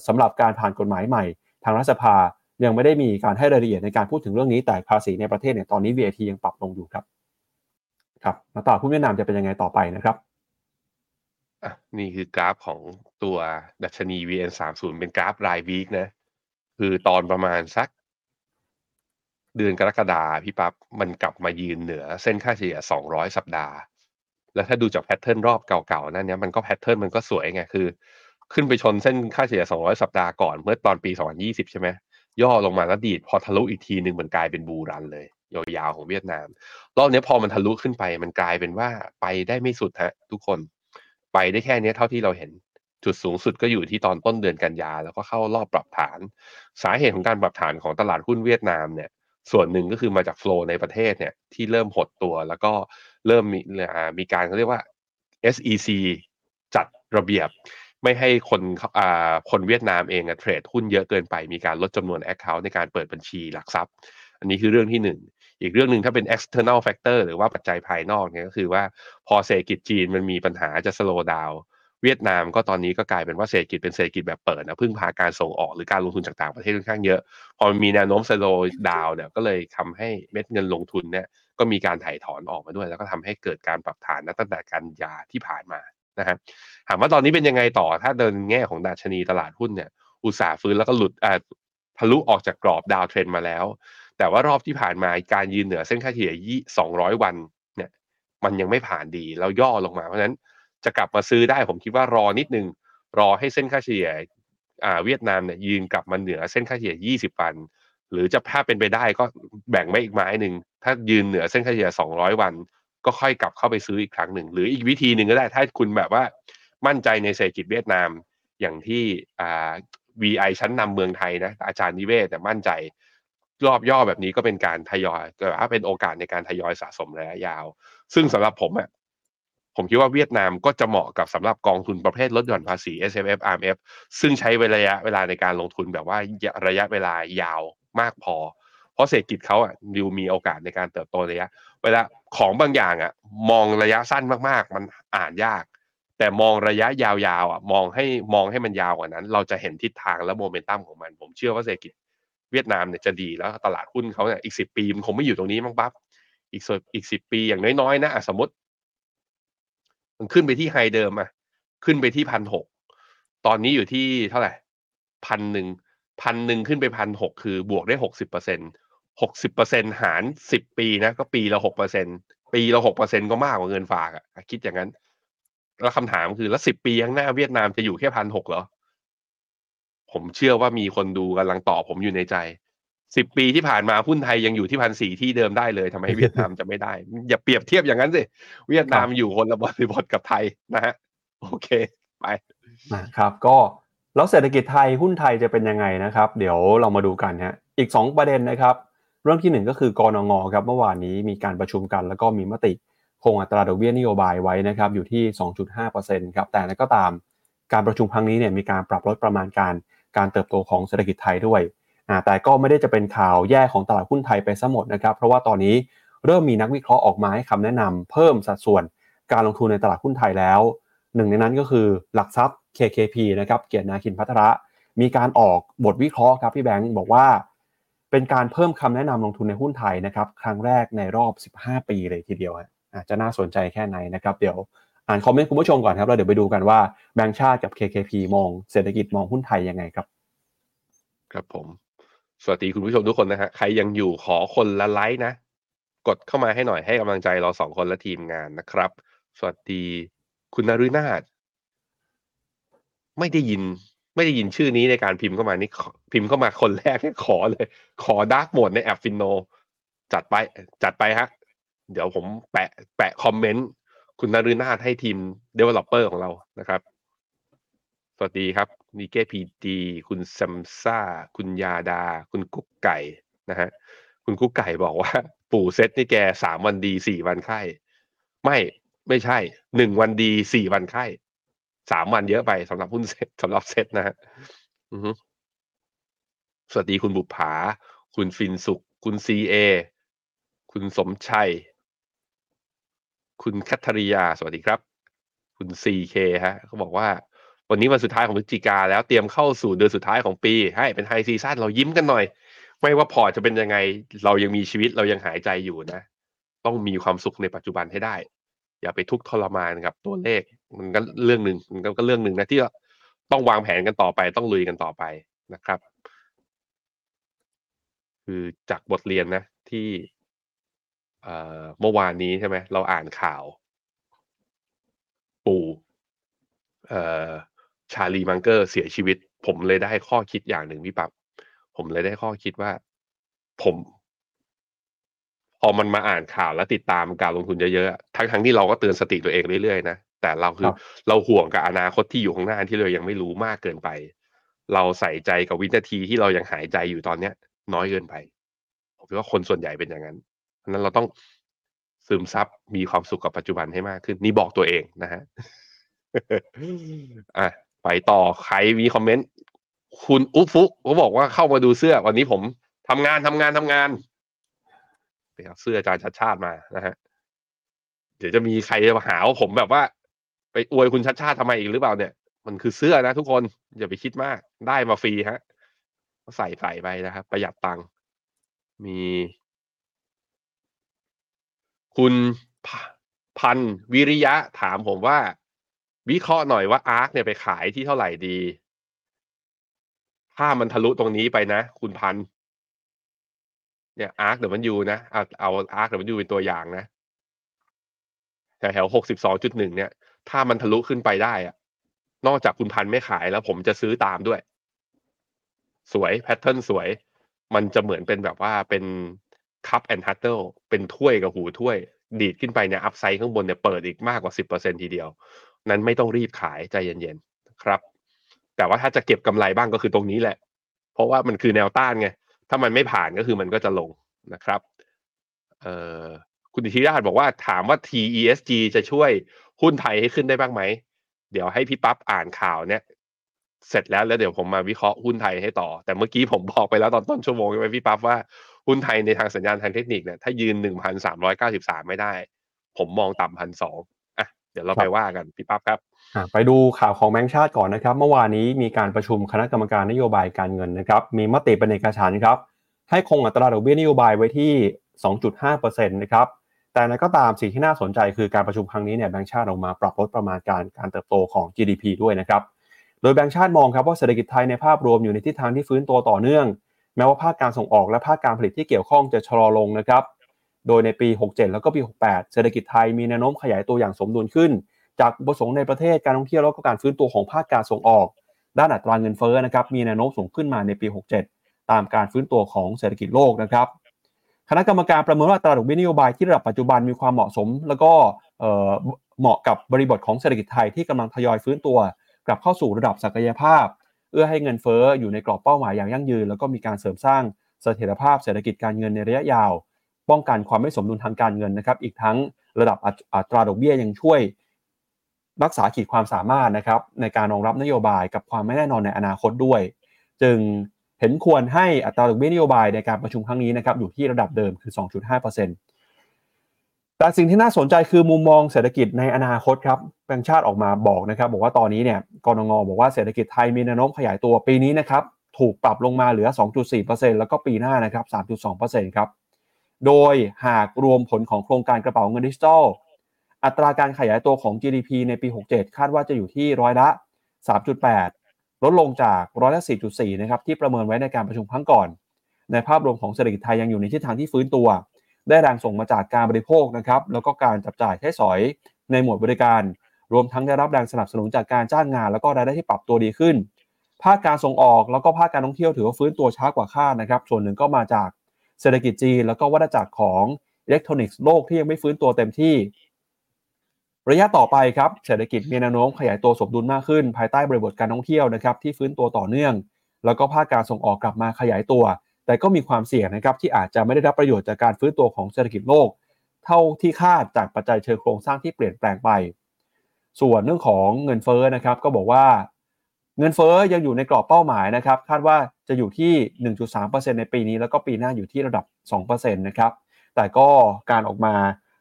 สำหรับการผ่านกฎหมายใหม่ ทางรัฐสภายังไม่ได้มีการให้รายละเอียดในการพูดถึงเรื่องนี้ แต่ภาษีในประเทศเนี่ยตอนนี้ VAT ยังปรับลงอยู่ครับ ครับมาต่อหุ้เวียดนามจะเป็นยังไงต่อไปนะครับ อะ นี่คือกราฟของตัวดัชนี VN 3 0 เป็นกราฟรายวีคนะ คือตอนประมาณสัก เดือนกรกฎาพี่ปั๊บมันกลับมายืนเหนือเส้นค่าเฉลี่ย 200 สัปดาห์ แล้วถ้าดูจาก pattern รอบเก่าๆนั่นเนี้ยมันก็ pattern มันก็สวยไง คือ ขึ้นไปชนเส้นค่าเฉลี่ย 200 สัปดาห์ก่อน เมื่อตอนปี 2020 ใช่ไหมย่อลงมาแล้วดีดพอทะลุอีกทีหนึ่งเหมือนกลายเป็น bull run เลยยาวๆของเวียดนาม รอบนี้พอมันทะลุขึ้นไป มันกลายเป็นว่าไปได้ไม่สุดฮะทุกคน ไปได้แค่นี้เท่าที่เราเห็นจุดสูงสุดก็อยู่ที่ตอนต้นเดือนกันยา แล้วก็เข้ารอบปรับฐาน สาเหตุของการปรับฐานของตลาดหุ้นเวียดนามเนี่ยส่วนหนึ่งก็คือมาจากโฟลในประเทศเนี่ยที่เริ่มหดตัว แล้วก็เริ่มมีมีการเขาเรียกว่า SEC จัดระเบียบ ไม่ให้คนอ่าคนเวียดนามเองเทรดหุ้นเยอะเกินไปมีการลดจำนวน Account ในการเปิดบัญชีหลักทรัพย์ อันนี้คือเรื่องที่หนึ่ง อีกเรื่องหนึ่งถ้าเป็น external factor หรือว่าปัจจัยภายนอกเนี่ยก็คือว่าพอเศรษฐกิจจีนมันมีปัญหาจะ slow down เวียดนามก็ตอนนี้ก็กลายเป็นว่าเศรษฐกิจเป็นเศรษฐกิจแบบเปิดนะพึ่งพาการส่งออกหรือการลงทุนจากต่างประเทศค่อนข้างเยอะ พอมีแนวโน้ม slow down เนี่ยก็เลยทำให้เม็ดเงินลงทุนเนี่ยก็มีการถ่ายถอนออกมาด้วย แล้วก็ทำให้เกิดการปรับฐานตั้งแต่กันยาที่ผ่านมานะครับถามว่าตอนนี้เป็นยังไงต่อถ้าเดินแง่ของดัชนีตลาดหุ้นเนี่ยอุตสาห์ฟื้นแล้วก็หลุดอ่าทะลุออกจากกรอบดาวเทรนมาแล้ว แต่ว่ารอบที่ผ่านมาการยืนเหนือเส้นค่าเฉลี่ยยี่สองร้อยวันเนี่ยมันยังไม่ผ่านดีแล้วย่อลงมา เพราะฉะนั้นจะกลับมาซื้อได้ผมคิดว่ารอนิดนึง รอให้เส้นค่าเฉลี่ยอาเวียดนามเนี่ยยืนกลับมาเหนือเส้นค่าเฉลี่ยยี่สิบวัน หรือจะถ้าเป็นไปได้ก็แบ่งไว้อีกไม้หนึ่งถ้ายืนเหนือเส้นค่าเฉลี่ยสองร้อยวัน ก็ค่อยกลับเข้าไปซื้ออีกครั้งหนึ่ง หรืออีกวิธีหนึ่งก็ได้ถ้าคุณแบบว่ามั่นใจในเศรษฐกิจเวียดนามอย่างที่อ่า VI ชั้นนำเมืองไทยนะอาจารย์นิเวศแต่มั่นใจ รอบย่อแบบนี้ก็เป็นการทยอยก็เป็นโอกาสในการทยอยสะสมระยะยาว ซึ่งสำหรับผมอะผมคิดว่าเวียดนามก็จะเหมาะกับสำหรับกองทุนประเภทลดหย่อนภาษี S F F R M F ซึ่งใช้ระยะเวลาในการลงทุนแบบว่าระยะเวลายาวมากพอ เพราะเศรษฐกิจเขาอะดูมีโอกาสในการเติบโตระยะ เวลาของบางอย่างอะ มองระยะสั้นมากๆ มันอ่านยาก แต่มองระยะยาวๆอะ มองให้มองให้มันยาวกว่านั้น เราจะเห็นทิศทางและโมเมนตัมของมัน ผมเชื่อว่าเศรษฐกิจ เวียดนามเนี่ยจะดีแล้วตลาดหุ้นเขาเนี่ยอีกสิบปีมันคงไม่อยู่ตรงนี้มั้งปั๊บอีกส่วนอีกสิบปีอย่างน้อยๆนะสมมติ มันขึ้นไปที่ไฮเดิมอะขึ้นไปที่พันหกตอนนี้อยู่ที่เท่าไหร่พันหนึ่งพันหนึ่งขึ้นไปพันหกคือบวกได้หกสิบเปอร์เซ็นหกสิบเปอร์เซ็นหารสิบปีนะก็ปีละหกเปอร์เซ็นปีละหกเปอร์เซ็นก็มากกว่าเงินฝากอะคิดอย่างนั้น แล้วคำถามคือแล้วสิบปีข้างหน้าเวียดนามจะอยู่แค่พันหกเหรอ ผมเชื่อว่ามีคนดูกำลังตอบผมอยู่ในใจสิบปีที่ผ่านมาหุ้นไทยยังอยู่ที่พันสี่ที่เดิมได้เลยทำไมเวียดนามจะไม่ได้ อย่าเปรียบเทียบอย่างนั้นสิ เวียดนามอยู่คนละบริบทกับไทยนะฮะโอเค ไปนะครับ ก็แล้วเศรษฐกิจไทยหุ้นไทยจะเป็นยังไงนะครับ เดี๋ยวเรามาดูกันฮะอีก 2 ประเด็นนะครับ เรื่องที่ 1 ก็คือกรงงครับเมื่อวานนี้มีการประชุมกัน แล้วก็มีมติคงอัตราดอกเบี้ยนโยบายไว้นะครับอยู่ที่ 2.5%ครับแต่นั้นก็ตามการประชุมครั้งนี้เนี่ยมีการปรับลดประมาณการ การเติบโตของเศรษฐกิจไทยด้วยแต่ก็ไม่ได้จะเป็นข่าวแย่ของตลาดหุ้นไทยไปซะหมดนะครับ เพราะว่าตอนนี้เริ่มมีนักวิเคราะห์ออกมาให้คำแนะนำเพิ่มสัดส่วนการลงทุนในตลาดหุ้นไทยแล้ว หนึ่งในนั้นก็คือหลักทรัพย์ KKP นะครับเกียรตินาคินพัทระ มีการออกบทวิเคราะห์ครับพี่แบงค์บอกว่า เป็นการเพิ่มคำแนะนำลงทุนในหุ้นไทยนะครับครั้งแรกในรอบ 15 ปีเลยทีเดียวอาจจะน่าสนใจแค่ไหนนะครับ เดี๋ยว อ่านคอมเมนต์คุณผู้ชมก่อนครับแล้วเดี๋ยวไปดูกันว่าแบงก์ชาติกับ KKP มองเศรษฐกิจมองหุ้นไทยยังไงครับ ครับผม สวัสดีคุณผู้ชมทุกคนนะฮะใครยังอยู่ขอคนละไลค์นะ กดเข้ามาให้หน่อยให้กำลังใจเราสองคนและทีมงานนะครับ สวัสดีคุณนรุนาถไม่ได้ยิน ไม่ได้ยินชื่อนี้ในการพิมพ์เข้ามานี่พิมพ์เข้ามาคนแรกนี่ขอเลย ขอ dark mode ในแอป Finno จัดไปจัดไปฮะ เดี๋ยวผมแปะแปะ comment คุณนรุนาถให้ทีม Developer ของเรานะครับ สวัสดีครับนิเก้พีดีคุณซัมซ่า คุณยาดา คุณกุ๊กไก่นะฮะคุณกุ๊กไก่บอกว่า ปู่เซตนี่แกสามวันดีสี่วันไข้ ไม่ไม่ใช่หนึ่งวันดีสี่วันไข้สามวันเยอะไปสำหรับหุ้นเซตสำหรับเซ็ตนะฮะสวัสดีคุณบุภา คุณฟินสุข คุณซีเอคุณสมชัย คุณคัทริยา สวัสดีครับ คุณซีเคฮะเขาบอกว่า วันนี้วันสุดท้ายของพฤศจิกาแล้วเตรียมเข้าสู่เดือนสุดท้ายของปี ให้เป็น high season เรายิ้มกันหน่อย ไม่ว่าพอร์ตจะเป็นยังไง เรายังมีชีวิตเรายังหายใจอยู่นะ ต้องมีความสุขในปัจจุบันให้ได้ อย่าไปทุกข์ทรมานกับตัวเลข มันก็เรื่องหนึ่งมันก็เรื่องหนึ่งนะที่ต้องวางแผนกันต่อไปต้องลุยกันต่อไปนะครับ คือจากบทเรียนนะ ที่ เอ่อเมื่อวานนี้ใช่ไหมเราอ่านข่าว ปู่เอ่อชาลีมังเกอร์เสียชีวิต ผมเลยได้ข้อคิดอย่างหนึ่งพี่ปับ๊บผมเลยได้ข้อคิดว่า ผมพอมันมาอ่านข่าวแล้วติดตามการลงทุนเยอะๆทั้งทั้งที่เราก็เตือนสติตัวเองเรื่อยๆนะแต่เราคือเราห่วงกับอนาคตที่อยู่ข้างหน้าที่เรายังไม่รู้มากเกินไป เราใส่ใจกับวินาทีที่เรายังหายใจอยู่ตอนเนี้ย น้อยเกินไปผมคิดว่าคนส่วนใหญ่เป็นอย่างนั้นเพ ราะนั้นเราต้องซึมซับมีความสุขกับปัจจุบันให้มากขึ้น นี่บอกตัวเองนะฮะอะไปต่อใครมีคอมเมนต์คุณอุ๊ฟุกเขาบอกว่าเข้ามาดูเสื้อ วันนี้ผมทำงานทำงานทำงานไปเอาเสื้ออาจารย์ชัดชาติมานะฮะเดี๋ยวจะมีใครมาหาว่าผมแบบว่า ไปอวยคุณชัดชาติทำไมอีกหรือเปล่าเนี่ย มันคือเสื้อนะทุกคนอย่าไปคิดมากได้มาฟรีฮะก็ใส่ใส่ไปนะครับ ประหยัดตังค์มี คุณพันวิริยะถามผมว่า วิเคราะห์หน่อยว่าอาร์คเนี่ยไปขายที่เท่าไหร่ดี ถ้ามันทะลุตรงนี้ไปนะ คุณพัน เนี่ยอาร์คเดี๋ยวมันอยู่นะเอาเอาอาร์คเดี๋ยวมันอยู่เป็นตัวอย่างนะแถวแถวหกสิบสองจุดหนึ่งเนี่ย ถ้ามันทะลุขึ้นไปได้อะนอกจากคุณพันไม่ขายแล้วผมจะซื้อตามด้วย สวยแพทเทิร์นสวย มันจะเหมือนเป็นแบบว่าเป็น คัพแอนด์ฮัตเติลเป็นถ้วยกับหูถ้วย ดีดขึ้นไปเนี่ยอัพไซด์ข้างบนเนี่ยเปิดอีกมากกว่าสิบเปอร์เซ็นทีเดียว นั้นไม่ต้องรีบขายใจเย็นๆครับ แต่ว่าถ้าจะเก็บกำไรบ้างก็คือตรงนี้แหละ เพราะว่ามันคือแนวต้านไง ถ้ามันไม่ผ่านก็คือมันก็จะลงนะครับเอ่อคุณธิราชบอกว่าถามว่า TESG จะช่วยหุ้นไทยให้ขึ้นได้บ้างไหม เดี๋ยวให้พี่ปั๊บอ่านข่าวเนี่ยเสร็จแล้วแล้วเดี๋ยวผมมาวิเคราะห์หุ้นไทยให้ต่อ แต่เมื่อกี้ผมบอกไปแล้วตอนต้นชั่วโมงใช่ไหมพี่ปั๊บว่า หุ้นไทยในทางสัญญาณทางเทคนิคเนี่ยถ้ายืนหนึ่งพันสามร้อยเก้าสิบสามไม่ได้ ผมมองต่ำพันสองอะเดี๋ยวเราไปว่ากันพี่ปั๊บครับไปดูข่าวของแบงก์ชาติก่อนนะครับ เมื่อวานนี้มีการประชุมคณะกรรมการนโยบายการเงินนะครับ มีมติเป็นเอกฉันท์ครับ ให้คงอัตราดอกเบี้ยนโยบายไว้ที่ 2.5%นะครับ แต่นั้นก็ตามสิ่งที่น่าสนใจคือการประชุมครั้งนี้เนี่ยแบงก์ชาติออกมาปรับลดประมาณการการเติบโตของ GDP ด้วยนะครับ โดยแบงก์ชาติมองครับว่าเศรษฐกิจไทยในภาพรวมอยู่ในทิศทางที่ฟื้นตัวต่อเนื่อง แม้ว่าภาคการส่งออกและภาคการผลิตที่เกี่ยวข้องจะชะลอลงนะครับ โดยในปี 67 แล้วก็ปี 68 เศรษฐกิจไทยมีแนวโน้มขยายตัวอย่างสมดุลขึ้น จากประสงค์ในประเทศการท่องเที่ยวแล้วก็การฟื้นตัวของภาคการส่งออก ด้านอัตราเงินเฟ้อนะครับมีแนวโน้มสูงขึ้นมาในปี 67 ตามการฟื้นตัวของเศรษฐกิจโลกนะครับคณะกรรมการประเมินว่าตราดอกเบี้ยนโยบายที่ระดับปัจจุบันมีความเหมาะสม แล้วก็เหมาะกับบริบทของเศรษฐกิจไทยที่กำลังทยอยฟื้นตัว กลับเข้าสู่ระดับศักยภาพ อื้อให้เงินเฟ้ออยู่ในกรอบเป้าหมายอย่างยั่งยืน แล้วก็มีการเสริมสร้างเสถียรภาพเศรษฐกิจการเงินในระยะยาว ป้องกันความไม่สมดุลทางการเงินนะครับ อีกทั้งระดับอัตราดอกเบี้ยยังช่วย รักษาขีดความสามารถนะครับในการรองรับนโยบายกับความไม่แน่นอนในอนาคตด้วย จึงเห็นควรให้อัตราดอกเบี้ยนโยบายในการประชุมครั้งนี้นะครับอยู่ที่ระดับเดิมคือ 2.5% แต่สิ่งที่น่าสนใจคือมุมมองเศรษฐกิจในอนาคตครับแบงค์ชาติออกมาบอกนะครับ บอกว่าตอนนี้เนี่ยกรงงบอกว่าเศรษฐกิจไทยมีแนวโน้มขยายตัวปีนี้นะครับถูกปรับลงมาเหลือ 2.4%แล้วก็ปีหน้านะครับ 3.2%ครับโดยหากรวมผลของโครงการกระเป๋าเงินดิจิทัล อัตราการขยายตัวของ GDP ในปี 67 คาดว่าจะอยู่ที่ร้อยละ 3.8 ลดลงจากร้อยละ 4.4 นะครับที่ประเมินไว้ในการประชุมครั้งก่อน ในภาพรวมของเศรษฐกิจไทยยังอยู่ในทิศทางที่ฟื้นตัว ได้แรงส่งมาจากการบริโภคนะครับแล้วก็การจับจ่ายใช้สอยในหมวดบริการ รวมทั้งได้รับแรงสนับสนุนจากการจ้างงาน แล้วก็รายได้ที่ปรับตัวดีขึ้น ภาคการส่งออกแล้วก็ภาคการท่องเที่ยวถือว่าฟื้นตัวช้ากว่าคาดนะครับ ส่วนหนึ่งก็มาจากเศรษฐกิจจีนแล้วก็วัฏจักรของอิเล็กทรอนิกส์โลกที่ยังไม่ฟื้นตัวเต็มที่ ระยะต่อไปครับเศรษฐกิจมีแนวโน้มขยายตัวสมดุลมากขึ้น ภายใต้บริบทการท่องเที่ยวนะครับที่ฟื้นตัวต่อเนื่อง แล้วก็ภาคการส่งออกกลับมาขยายตัว แต่ก็มีความเสี่ยงนะครับที่อาจจะไม่ได้รับประโยชน์จากการฟื้นตัวของเศรษฐกิจโลก เท่าที่คาดจากปัจจัยเชิงโครงสร้างที่เปลี่ยนแปลงไป ส่วนเรื่องของเงินเฟ้อนะครับก็บอกว่าเงินเฟ้อยังอยู่ในกรอบเป้าหมายนะครับคาดว่าจะอยู่ที่ 1.3%ในปีนี้ แล้วก็ปีหน้าอยู่ที่ระดับ 2%นะครับแต่ก็การออกมา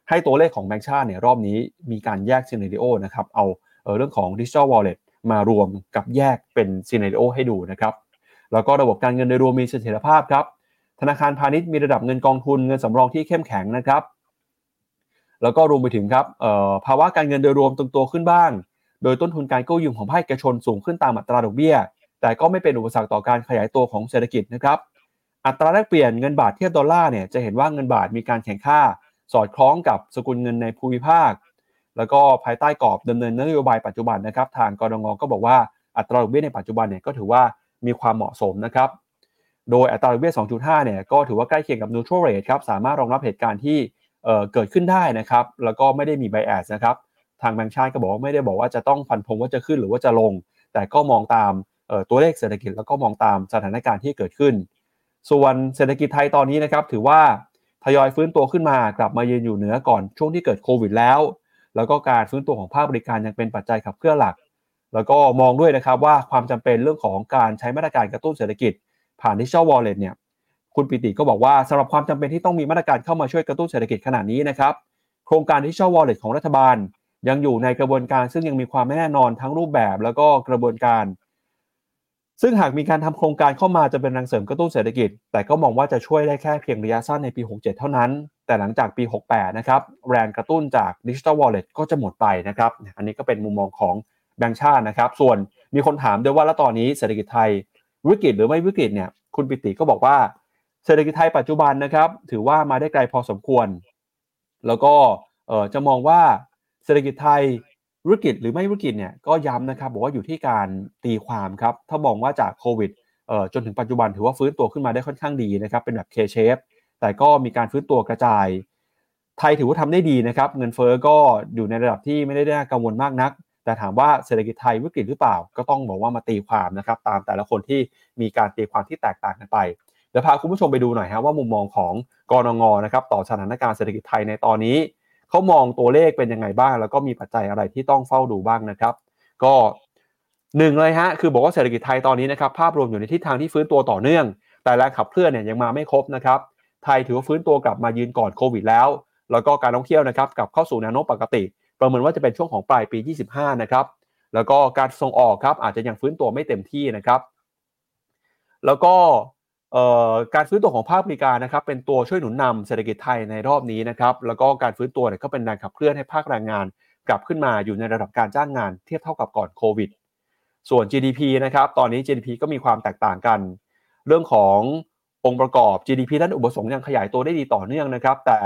ให้ตัวเลขของแบงก์ชาติเนี่ยรอบนี้มีการแยกซีเนารีโอนะครับเอาเเรื่องของ Digital Wallet มารวมกับแยกเป็นซีเนารีโอให้ดูนะครับ แล้วก็ระบบการเงินโดยรวมมีเสถียรภาพครับธนาคารพาณิชย์มีระดับเงินกองทุนเงินสำรองที่เข้มแข็งนะครับ แล้วก็รวมไปถึงครับภาวะการเงินโดยรวมตึงตัวขึ้นบ้าง โดยต้นทุนการกู้ยืมของภาคเอกชนสูงขึ้นตามอัตราดอกเบี้ย แต่ก็ไม่เป็นอุปสรรคต่อการขยายตัวของเศรษฐกิจนะครับอัตราแลกเปลี่ยนเงินบาทเทียบดอลลาร์เนี่ยจะเห็นว่าเงินบาทมีการแข่งค่าสอดคล้องกับสกุลเงินในภูมิภาค แล้วก็ภายใต้กรอบดำเนินนโยบายปัจจุบันนะครับ ทางกรงงก็บอกว่าอัตราดอกเบี้ยในปัจจุบันเนี่ยก็ถือว่า มีความเหมาะสมนะครับ โดยอัตราดอกเบี้ย 2.5 เนี่ยก็ถือว่าใกล้เคียงกับ neutral rate ครับ สามารถรองรับเหตุการณ์ที่เเกิดขึ้นได้นะครับ แล้วก็ไม่ได้มี bias นะครับ ทางแบงก์ชาติก็บอกว่าไม่ได้บอกว่าจะต้องฟันธงว่าจะขึ้นหรือว่าจะลง แต่ก็มองตามตัวเลขเศรษฐกิจแล้วก็มองตามสถานการณ์ที่เกิดขึ้น ส่วนเศรษฐกิจไทยตอนนี้นะครับ ถือว่าทยอยฟื้นตัวขึ้นมากลับมายืนอยู่เหนือก่อนช่วงที่เกิดโควิดแล้ว แล้วก็การฟื้นตัวของภาคบริการยังเป็นปัจจัยขับเคลื่อนหลัก แล้วก็มองด้วยนะครับว่าความจำเป็นเรื่องของการใช้มาตรการกระตุ้นเศรษฐกิจ ผ่านดิจิทัลวอลเล็ตเนี่ยคุณปิติก็บอกว่าสำหรับความจำเป็นที่ต้องมีมาตรการเข้ามาช่วยกระตุ้นเศรษฐกิจขนาดนี้นะครับโครงการดิจิทัลวอลเล็ตของรัฐบาล ยังอยู่ในกระบวนการซึ่งยังมีความไม่แน่นอนทั้งรูปแบบ แล้วก็กระบวนการ ซึ่งหากมีการทำโครงการเข้ามาจะเป็นแรงเสริมกระตุ้นเศรษฐกิจ แต่ก็มองว่าจะช่วยได้แค่เพียงระยะสั้นในปี 67 เท่านั้น แต่หลังจากปี 68 นะครับแรงกระตุ้นจากดิจิทัลวอลเล็ตก็จะหมดไปนะครับ อันนี้ก็เป็นมุมมองของ แบงก์ชาตินะครับ ส่วนมีคนถามด้วยว่าแล้วตอนนี้เศรษฐกิจไทยวิกฤตหรือไม่วิกฤตเนี่ยคุณปิติก็บอกว่าเศรษฐกิจไทยปัจจุบันนะครับ ถือว่ามาได้ไกลพอสมควร แล้วก็จะมองว่าเศรษฐกิจไทยวิกฤตหรือไม่วิกฤตเนี่ยก็ย้ำนะครับบอกว่าอยู่ที่การตีความครับถ้ามองว่าจากโควิดจนถึงปัจจุบันถือว่าฟื้นตัวขึ้นมาได้ค่อนข้างดีนะครับเป็นแบบ K-shape แต่ก็มีการฟื้นตัวกระจาย ไทยถือว่าทำได้ดีนะครับ เงินเฟอ้อก็อยู่ในระดับที่ไม่ได้น่ากังวลมากนัก แต่ถามว่าเศรษฐกิจไทยวิกฤตหรือเปล่า ก็ต้องบอกว่ามาตีความนะครับตามแต่ละคนที่มีการตีความที่แตกต่างกันไปเดี๋ยวพาคุณผู้ชมไปดูหน่อยฮะว่ามุมมองของกรนงนะครับต่อสถานการณ์เศรษฐกิจไทยในตอนนี้เขามองตัวเลขเป็นยังไงบ้าง แล้วก็มีปัจจัยอะไรที่ต้องเฝ้าดูบ้างนะครับ ก็หนึ่งเลยฮะคือบอกว่าเศรษฐกิจไทยตอนนี้นะครับภาพรวมอยู่ในทิศทางที่ฟื้นตัวต่อเนื่อง แต่แรงขับเคลื่อนเนี่ยยังมาไม่ครบนะครับไทยถือว่าฟื้นตัวกลับมายืนก่อนโควิดแล้ว แล้วก็การท่องเที่ยวนะครับกลับเข้าสู่แนวโน้มปกติ ประเมินว่าจะเป็นช่วงของปลายปี 25 นะครับ แล้วก็การส่งออกครับอาจจะยังฟื้นตัวไม่เต็มที่นะครับ แล้วก็การฟื้นตัวของภาคบริการนะครับ เป็นตัวช่วยหนุนนำเศรษฐกิจไทยในรอบนี้นะครับ แล้วก็การฟื้นตัวเนี่ยก็เป็นแรงขับเคลื่อนให้ภาคแรงงาน กลับขึ้นมาอยู่ในระดับการจ้างงานเทียบเท่ากับก่อนโควิด ส่วน GDP นะครับ ตอนนี้ GDP ก็มีความแตกต่างกัน เรื่องขององค์ประกอบ GDP ด้านอุปสงค์ยังขยายตัวได้ดีต่อเนื่องนะครับ แต่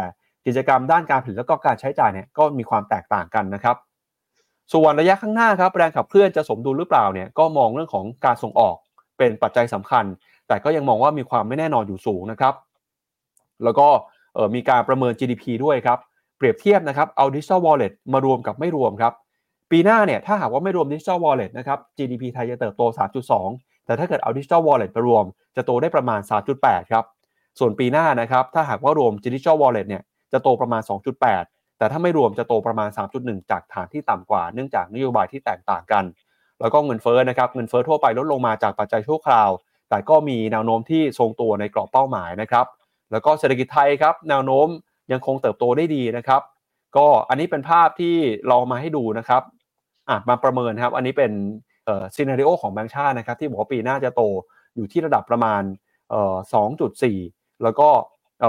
กิจกรรมด้านการผลิตแล้วก็การใช้จ่ายเนี่ยก็มีความแตกต่างกันนะครับ ส่วนระยะข้างหน้าครับแรงขับเคลื่อนจะสมดุลหรือเปล่าเนี่ยก็มองเรื่องของการส่งออกเป็นปัจจัยสำคัญ แต่ก็ยังมองว่ามีความไม่แน่นอนอยู่สูงนะครับ แล้วก็มีการประเมิน GDP ด้วยครับเปรียบเทียบนะครับเอา Digital Wallet มารวมกับไม่รวมครับปีหน้าเนี่ยถ้าหากว่าไม่รวม Digital Wallet นะครับ GDP ไทยจะเติบโต 3.2 แต่ถ้าเกิดเอา Digital Wallet ไปรวม จะโตได้ประมาณ 3.8 ครับ ส่วนปีหน้านะครับ ถ้าหากว่ารวม Digital Wallet เนี่ย จะโตประมาณ 2.8 แต่ถ้าไม่รวมจะโตประมาณ 3.1 จากฐานที่ต่ำกว่า เนื่องจากนโยบายที่แตกต่างกัน แล้วก็เงินเฟ้อนะครับเงินเฟ้อทั่วไปลดลงมาจากปัจจัยชั่วคราว แต่ก็มีแนวโน้มที่ทรงตัวในกรอบเป้าหมายนะครับแล้วก็เศรษฐกิจไทยครับแนวโน้มยังคงเติบโตได้ดีนะครับ ก็อันนี้เป็นภาพที่เรามาให้ดูนะครับอะมาประเมินครับ อันนี้เป็นเอ่อ scenario ของแบงก์ชาตินะครับ ที่บอกว่าปีหน้าจะโตอยู่ที่ระดับประมาณเอ่อ2.4 แล้วก็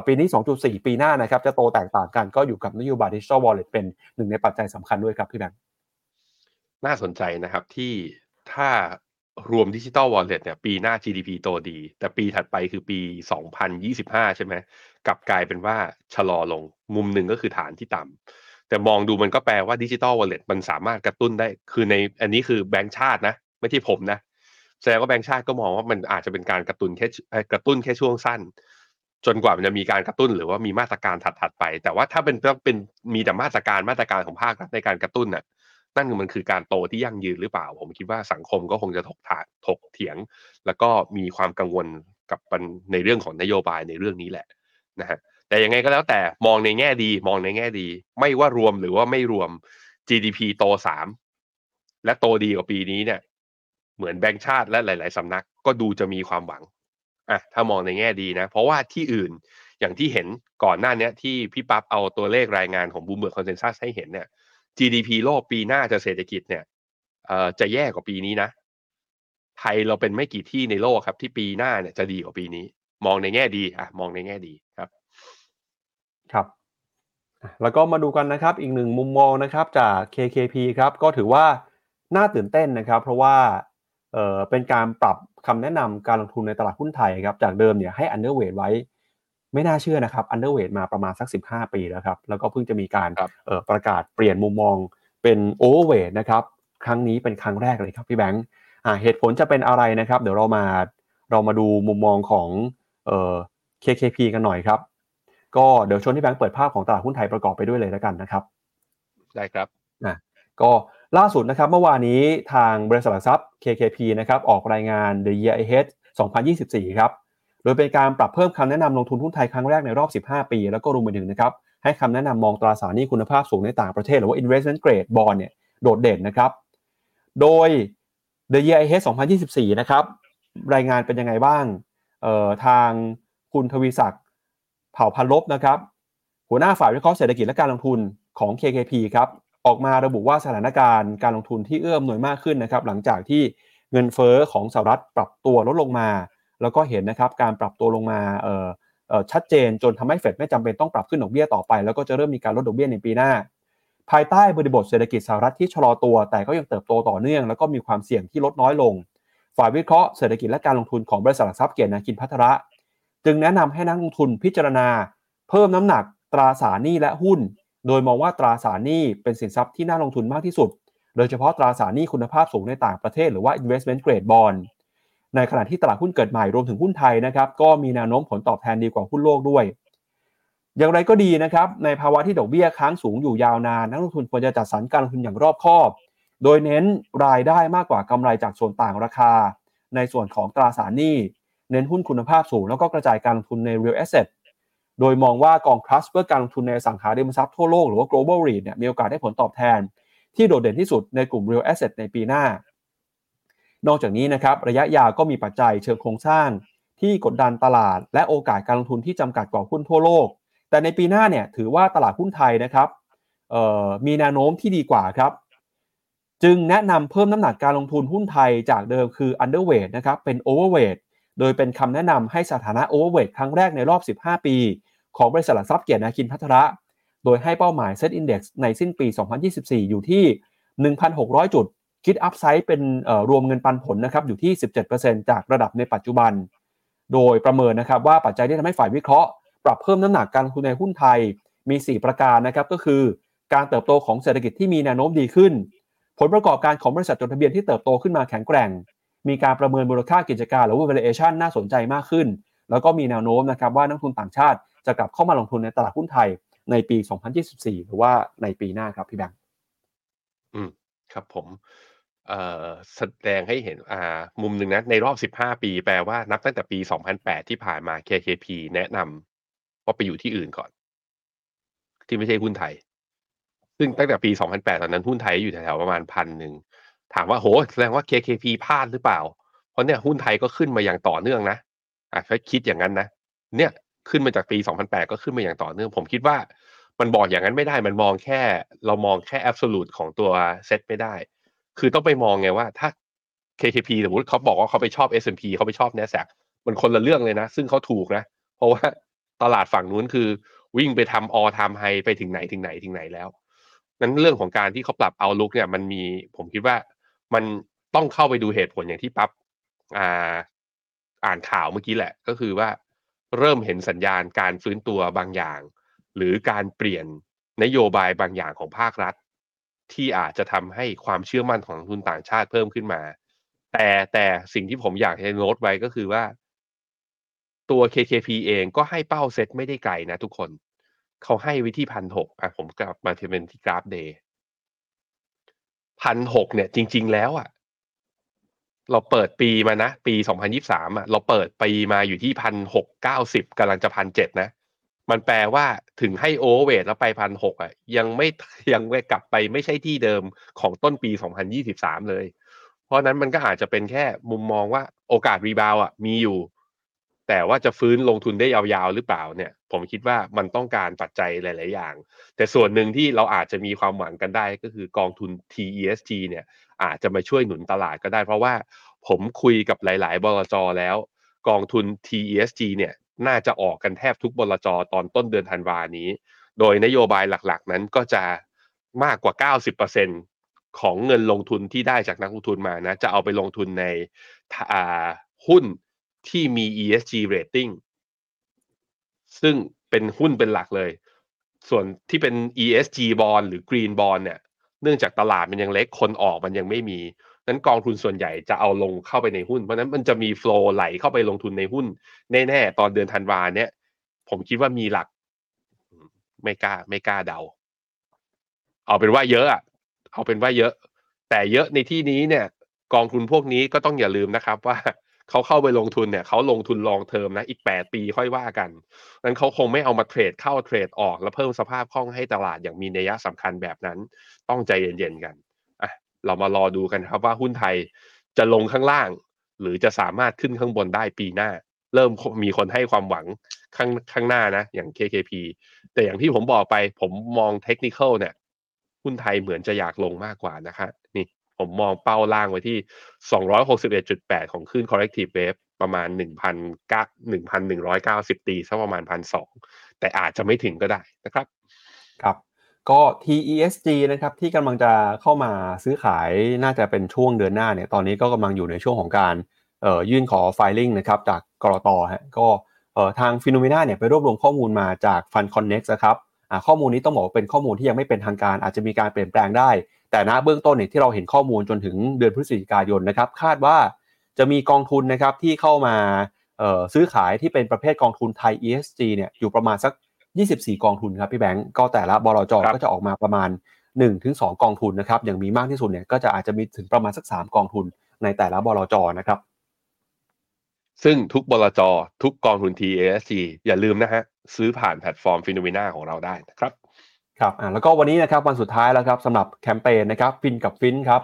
ปีนี้ 2.4 ปีหน้านะครับจะโตแตกต่างกันก็อยู่กับนโยบายดิจิทัลวอลเล็ตเป็นหนึ่งในปัจจัยสำคัญด้วยครับพี่แบงค์น่าสนใจนะครับที่ถ้ารวมดิจิตอลวอลเล็ตเนี่ยปีหน้า GDP โตดี แต่ปีถัดไปคือปี 2025 ใช่ไหมกลับกลายเป็นว่าชะลอลง มุมหนึ่งก็คือฐานที่ต่ำแต่มองดูมันก็แปลว่าดิจิตอลวอลเล็ตมันสามารถกระตุ้นได้ คือในอันนี้คือแบงก์ชาตินะ ไม่ใช่ผมนะแสดงว่าแบงก์ชาติก็มองว่ามันอาจจะเป็นการกระตุ้นแค่กระตุ้นแค่ช่วงสั้น จนกว่ามันจะมีการกระตุ้นหรือว่ามีมาตรการถัดๆไป แต่ว่าถ้าเป็นต้องเป็นมีแต่มาตรการมาตรการของภาครัฐในการกระตุ้นน่ะนั่นมันคือการโตที่ยั่งยืนหรือเปล่า ผมคิดว่าสังคมก็คงจะถกถาถกเถียง แล้วก็มีความกังวลกับในเรื่องของนโยบายในเรื่องนี้แหละนะฮะแต่ยังไงก็แล้วแต่มองในแง่ดี มองในแง่ดี ไม่ว่ารวมหรือว่าไม่รวม GDP โตสามและโตดีกว่าปีนี้เนี่ย เหมือนแบงก์ชาติและหลาย ๆสำนักก็ดูจะมีความหวัง อะถ้ามองในแง่ดีนะ เพราะว่าที่อื่นอย่างที่เห็นก่อนหน้านี้ที่พี่ปั๊บเอาตัวเลขรายงานของ Bloomberg Consensus ให้เห็นเนี่ย GDP โลกปีหน้าจะเศรษฐกิจเนี่ยเอ่อจะแย่กว่าปีนี้นะ ไทยเราเป็นไม่กี่ที่ในโลกครับ ที่ปีหน้าเนี่ยจะดีกว่าปีนี้ มองในแง่ดีอะมองในแง่ดีครับ ครับแล้วก็มาดูกันนะครับ อีกหนึ่งมุมมองนะครับจาก KKP ครับ ก็ถือว่าน่าตื่นเต้นนะครับ เพราะว่าเออเป็นการปรับ คำแนะนำการลงทุนในตลาดหุ้นไทยครับจากเดิมเนี่ยให้ underweight ไว้ ไม่น่าเชื่อนะครับ underweight มาประมาณสัก 15 ปีแล้วครับ แล้วก็เพิ่งจะมีการครับเอ่อประกาศเปลี่ยนมุมมองเป็น overweight นะครับครั้งนี้เป็นครั้งแรกเลยครับพี่แบงค์อ่าเหตุผลจะเป็นอะไรนะครับ เดี๋ยวเรามาเรามาดูมุมมองของเอ่อ KKP กันหน่อยครับ ก็เดี๋ยวชวนที่แบงค์เปิดภาพของตลาดหุ้นไทยประกอบไปด้วยเลยแล้วกันนะครับ ได้ครับก็ ล่าสุดนะครับเมื่อวานนี้ทางบริษัทหลักทรัพย์ KKP นะครับออกรายงาน The Year Ahead 2024 ครับ โดยเป็นการปรับเพิ่มคำแนะนำลงทุนหุ้นไทยครั้งแรกในรอบ 15 ปี แล้วก็รวมไปถึงนะครับให้คำแนะนำมองตราสารหนี้คุณภาพสูงในต่างประเทศ หรือว่า investment grade bond เนี่ยโดดเด่นนะครับ โดย The Year Ahead 2024 นะครับรายงานเป็นยังไงบ้างเอ่อทางคุณทวีศักดิ์เผ่าพันลบนะครับหัวหน้าฝ่ายวิเคราะห์เศรษฐกิจและการลงทุนของ KKP ครับ ออกมาระบุว่าสถานการณ์การลงทุนที่เอื้อมหน่วยมากขึ้นนะครับ หลังจากที่เงินเฟ้อของสหรัฐปรับตัวลดลงมา แล้วก็เห็นนะครับการปรับตัวลงมาชัดเจนจนทำให้เฟดไม่จำเป็นต้องปรับขึ้นดอกเบี้ยต่อไป แล้วก็จะเริ่มมีการลดดอกเบี้ยในปีหน้า ภายใต้บริบทเศรษฐกิจสหรัฐที่ชะลอตัว แต่ก็ยังเติบโตต่อเนื่อง แล้วก็มีความเสี่ยงที่ลดน้อยลง ฝ่ายวิเคราะห์เศรษฐกิจและการลงทุนของบริษัทหลักทรัพย์เกียรตินาคินพัทระ จึงแนะนำให้นักลงทุนพิจารณา เพิ่มน้ำหนักตราสารหนี้และหุ้น โดยมองว่าตราสารหนี้เป็นสินทรัพย์ที่น่าลงทุนมากที่สุด โดยเฉพาะตราสารหนี้คุณภาพสูงในต่างประเทศหรือว่า investment grade bond ในขณะที่ตลาดหุ้นเกิดใหม่รวมถึงหุ้นไทยนะครับก็มีแนวโน้มผลตอบแทนดีกว่าหุ้นโลกด้วย อย่างไรก็ดีนะครับในภาวะที่ดอกเบี้ยค้างสูงอยู่ยาวนานนักลงทุนควรจะจัดสรรการลงทุนอย่างรอบคอบ โดยเน้นรายได้มากกว่ากำไรจากส่วนต่างราคา ในส่วนของตราสารหนี้ เน้นหุ้นคุณภาพสูงแล้วก็กระจายการลงทุนใน real asset โดยมองว่ากอง trust เพื่อการลงทุนในสังหาริมทรัพย์ทั่วโลกหรือว่า global REIT เนี่ยมีโอกาสได้ผลตอบแทน ที่โดดเด่นที่สุดในกลุ่ม real asset ในปีหน้า นอกจากนี้นะครับระยะยาวก็มีปัจจัยเชิงโครงสร้าง ที่กดดันตลาด และโอกาสการลงทุนที่จำกัดกว่าหุ้นทั่วโลก แต่ในปีหน้าเนี่ยถือว่าตลาดหุ้นไทยนะครับมีแนวโน้มที่ดีกว่าครับจึงแนะนำเพิ่มน้ำหนักการลงทุนหุ้นไทยจากเดิมคือ underweight นะครับเป็น overweight โดยเป็นคำแนะนำให้สถานะ overweight ครั้งแรกในรอบ 15 ปี ของบริษัทหลักทรัพย์เกียรตินาคินพัทระ โดยให้เป้าหมาย Set Index ในสิ้นปี 2024 อยู่ที่ 1,600 จุด คิดอัพไซด์เป็นรวมเงินปันผลนะครับอยู่ที่ 17%จากระดับในปัจจุบัน โดยประเมินนะครับว่าปัจจัยที่ทำให้ฝ่ายวิเคราะห์ ปรับเพิ่มน้ำหนักการลงทุนในหุ้นไทยมี 4 ประการนะครับก็คือ การเติบโตของเศรษฐกิจที่มีแนวโน้มดีขึ้น ผลประกอบการของบริษัทจดทะเบียนที่เติบโตขึ้นมาแข็งแกร่ง มีการประเมินมูลค่ากิจการหรือว่า valuation น่าสนใจมากขึ้น แล้วก็มีแนวโน้มนะครับว่านักทุนต่างชาติ จะกลับเข้ามาลงทุนในตลาดหุ้นไทยในปี 2024 หรือว่าในปีหน้าครับพี่แบงค์อืมครับผมแสดงให้เห็นอ่ามุมหนึ่งนะ ในรอบ 15 ปีแปลว่านับตั้งแต่ปี 2008 ที่ผ่านมา KKP แนะนำว่าไปอยู่ที่อื่นก่อน ที่ไม่ใช่หุ้นไทย ซึ่งตั้งแต่ปี 2008 ตอนนั้นหุ้นไทยอยู่แถวๆประมาณพันหนึ่ง ถามว่าโหแสดงว่า KKP พลาดหรือเปล่า เพราะเนี่ยหุ้นไทยก็ขึ้นมาอย่างต่อเนื่องนะอะถ้าคิดอย่างนั้นนะ เนี่ย ขึ้นมาจากปี 2008 ก็ขึ้นมาอย่างต่อเนื่อง ผมคิดว่ามันบอกอย่างนั้นไม่ได้ มันมองแค่ เรามองแค่ absolute ของตัวเซตไม่ได้ คือต้องไปมองไงว่าถ้า KKP สมมติเขาบอกว่าเขาไปชอบ S&P เขาไปชอบ NASDAQ มันคนละเรื่องเลยนะ ซึ่งเขาถูกนะ เพราะว่าตลาดฝั่งนู้นคือวิ่งไปทำ all time high ไปถึงไหนถึงไหนถึงไหนแล้ว นั้นเรื่องของการที่เขาปรับ outlook เนี่ย มันมีผมคิดว่ามันต้องเข้าไปดูเหตุผลอย่างที่ปั๊บอ่าอ่านข่าวเมื่อกี้แหละ ก็คือว่า เริ่มเห็นสัญญาณการฟื้นตัวบางอย่าง หรือการเปลี่ยนนโยบายบางอย่างของภาครัฐ ที่อาจจะทำให้ความเชื่อมั่นของนักลงทุนต่างชาติเพิ่มขึ้นมา แต่แต่สิ่งที่ผมอยากให้โน้ตไว้ก็คือว่า ตัว KKP เองก็ให้เป้าเซตไม่ได้ไกลนะทุกคน เขาให้ไว้ที่พันหกอะผมกลับมาที่เป็นที่กราฟ Dayพันหกเนี่ยจริง ๆ แล้วอะ เราเปิดปีมานะ ปี 2023อะเราเปิดปีมาอยู่ที่พันหกเก้าสิบกำลังจะพันเจ็ดนะ มันแปลว่าถึงให้โอเวอร์เวทแล้วไปพันหกอะยังไม่ยังไม่กลับไปไม่ใช่ที่เดิมของต้นปี 2023 เลย เพราะนั้นมันก็อาจจะเป็นแค่มุมมองว่าโอกาสรีบาวอะมีอยู่ แต่ว่าจะฟื้นลงทุนได้ยาวๆหรือเปล่าเนี่ย ผมคิดว่ามันต้องการปัจจัยหลาย ๆ อย่าง แต่ส่วนหนึ่งที่เราอาจจะมีความหวังกันได้ก็คือกองทุน TESG เนี่ยอาจจะมาช่วยหนุนตลาดก็ได้ เพราะว่าผมคุยกับหลาย ๆ บลจแล้ว กองทุน TESG เนี่ยน่าจะออกกันแทบทุกบลจตอนต้นเดือนธันวานี้ โดยนโยบายหลัก ๆ นั้นก็จะมากกว่า 90%ของเงินลงทุนที่ได้จากนักลงทุนมานะจะเอาไปลงทุนในหุ้น ที่มี ESG rating ซึ่งเป็นหุ้นเป็นหลักเลย ส่วนที่เป็น ESG bond หรือ Green bond เนี่ย เนื่องจากตลาดมันยังเล็กคนออกมันยังไม่มี นั้นกองทุนส่วนใหญ่จะเอาลงเข้าไปในหุ้น เพราะนั้นมันจะมีโฟล์ไหลเข้าไปลงทุนในหุ้น แน่ๆ ตอนเดือนธันวาเนี่ย ผมคิดว่ามีหลัก ไม่กล้า ไม่กล้าเดา เอาเป็นว่าเยอะอะเอาเป็นว่าเยอะ แต่เยอะในที่นี้เนี่ย กองทุนพวกนี้ก็ต้องอย่าลืมนะครับว่า เขาเข้าไปลงทุนเนี่ยเขาลงทุนลองเทอมนะอีกแปดปีค่อยว่ากันนั้นเขาคงไม่เอามาเทรดเข้าเทรดออก แล้วเพิ่มสภาพคล่องให้ตลาดอย่างมีนัยสำคัญแบบนั้น ต้องใจเย็นๆกันอะเรามารอดูกันครับว่าหุ้นไทยจะลงข้างล่าง หรือจะสามารถขึ้นข้างบนได้ปีหน้า เริ่มมีคนให้ความหวังข้างข้างหน้านะ อย่าง KKP แต่อย่างที่ผมบอกไปผมมองเทคนิคเนี่ยหุ้นไทยเหมือนจะอยากลงมากกว่านะคะนี่ ผมมองเป้าล่างไว้ที่ 261.8 ของขึ้น corrective wave ประมาณ 1,190 ตีสักประมาณ 1,200 แต่อาจจะไม่ถึงก็ได้นะครับ ครับ ก็ TESG นะครับที่กำลังจะเข้ามาซื้อขายน่าจะเป็นช่วงเดือนหน้าเนี่ยตอนนี้ก็กำลังอยู่ในช่วงของการเอ่อยื่นขอ filing นะครับจากกรตฮะก็ทางฟิโนเมนาเนี่ยไปรวบรวมข้อมูลมาจาก Fund Connect นะครับข้อมูลนี้ต้องบอกเป็นข้อมูลที่ยังไม่เป็นทางการอาจจะมีการเปลี่ยนแปลงได้ แต่ณเบื้องต้นเนี่ยที่เราเห็นข้อมูลจนถึงเดือนพฤศจิกายนนะครับ คาดว่าจะมีกองทุนนะครับที่เข้ามาซื้อขายที่เป็นประเภทกองทุนไทย ESG เนี่ยอยู่ประมาณสัก 24 กองทุนครับพี่แบงก์ก็แต่ละบลจก็จะออกมาประมาณ 1-2 กองทุนนะครับอย่างมีมากที่สุดเนี่ยก็จะอาจจะมีถึงประมาณสัก 3 กองทุนในแต่ละบลจนะครับ ซึ่งทุกบลจทุกกองทุน TASG อย่าลืมนะฮะซื้อผ่านแพลตฟอร์ม Finnomena ของเราได้นะครับ ครับอ่าแล้วก็วันนี้นะครับวันสุดท้ายแล้วครับสำหรับแคมเปญนะครับฟินกับฟินครับ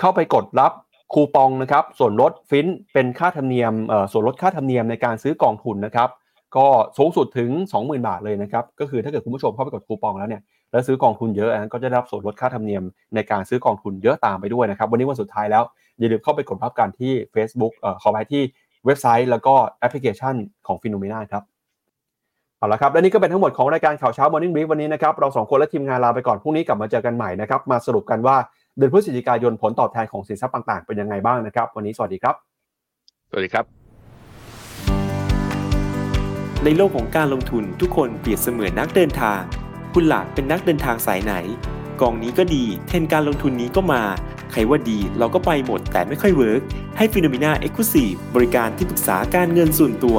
เข้าไปกดรับคูปองนะครับส่วนลดฟินเป็นค่าธรรมเนียมเอ่อส่วนลดค่าธรรมเนียมในการซื้อกองทุนนะครับก็สูงสุดถึง 20,000 บาทเลยนะครับก็คือถ้าเกิดคุณผู้ชมเข้าไปกดคูปองแล้วเนี่ยแล้วซื้อกองทุนเยอะก็จะได้รับส่วนลดค่าธรรมเนียมในการซื้อกองทุนเยอะตามไปด้วยนะครับวันนี้วันสุดท้ายแล้วอย่าลืมเข้าไปกดรับกันที่ Facebook เอ่อขอไปที่เว็บไซต์ แล้วก็แอปพลิเคชันของฟิโนเมนาครับ เอาละครับ และนี่ก็เป็นทั้งหมดของรายการข่าวเช้า Morning Brief วันนี้นะครับ เราสองคนและทีมงานลาไปก่อน พรุ่งนี้กลับมาเจอกันใหม่นะครับ มาสรุปกันว่าเดือนพฤศจิกายนผลตอบแทนของสินทรัพย์ต่าง ๆ เป็นยังไงบ้างนะครับ วันนี้สวัสดีครับ สวัสดีครับ ในโลกของการลงทุนทุกคนเปรียบเสมือนนักเดินทาง คุณหลักเป็นนักเดินทางสายไหน กองนี้ก็ดี เทรนด์การลงทุนนี้ก็มา ใครว่าดีเราก็ไปหมดแต่ไม่ค่อย work ให้ Finnomena Exclusive บริการที่ปรึกษาการเงินส่วนตัว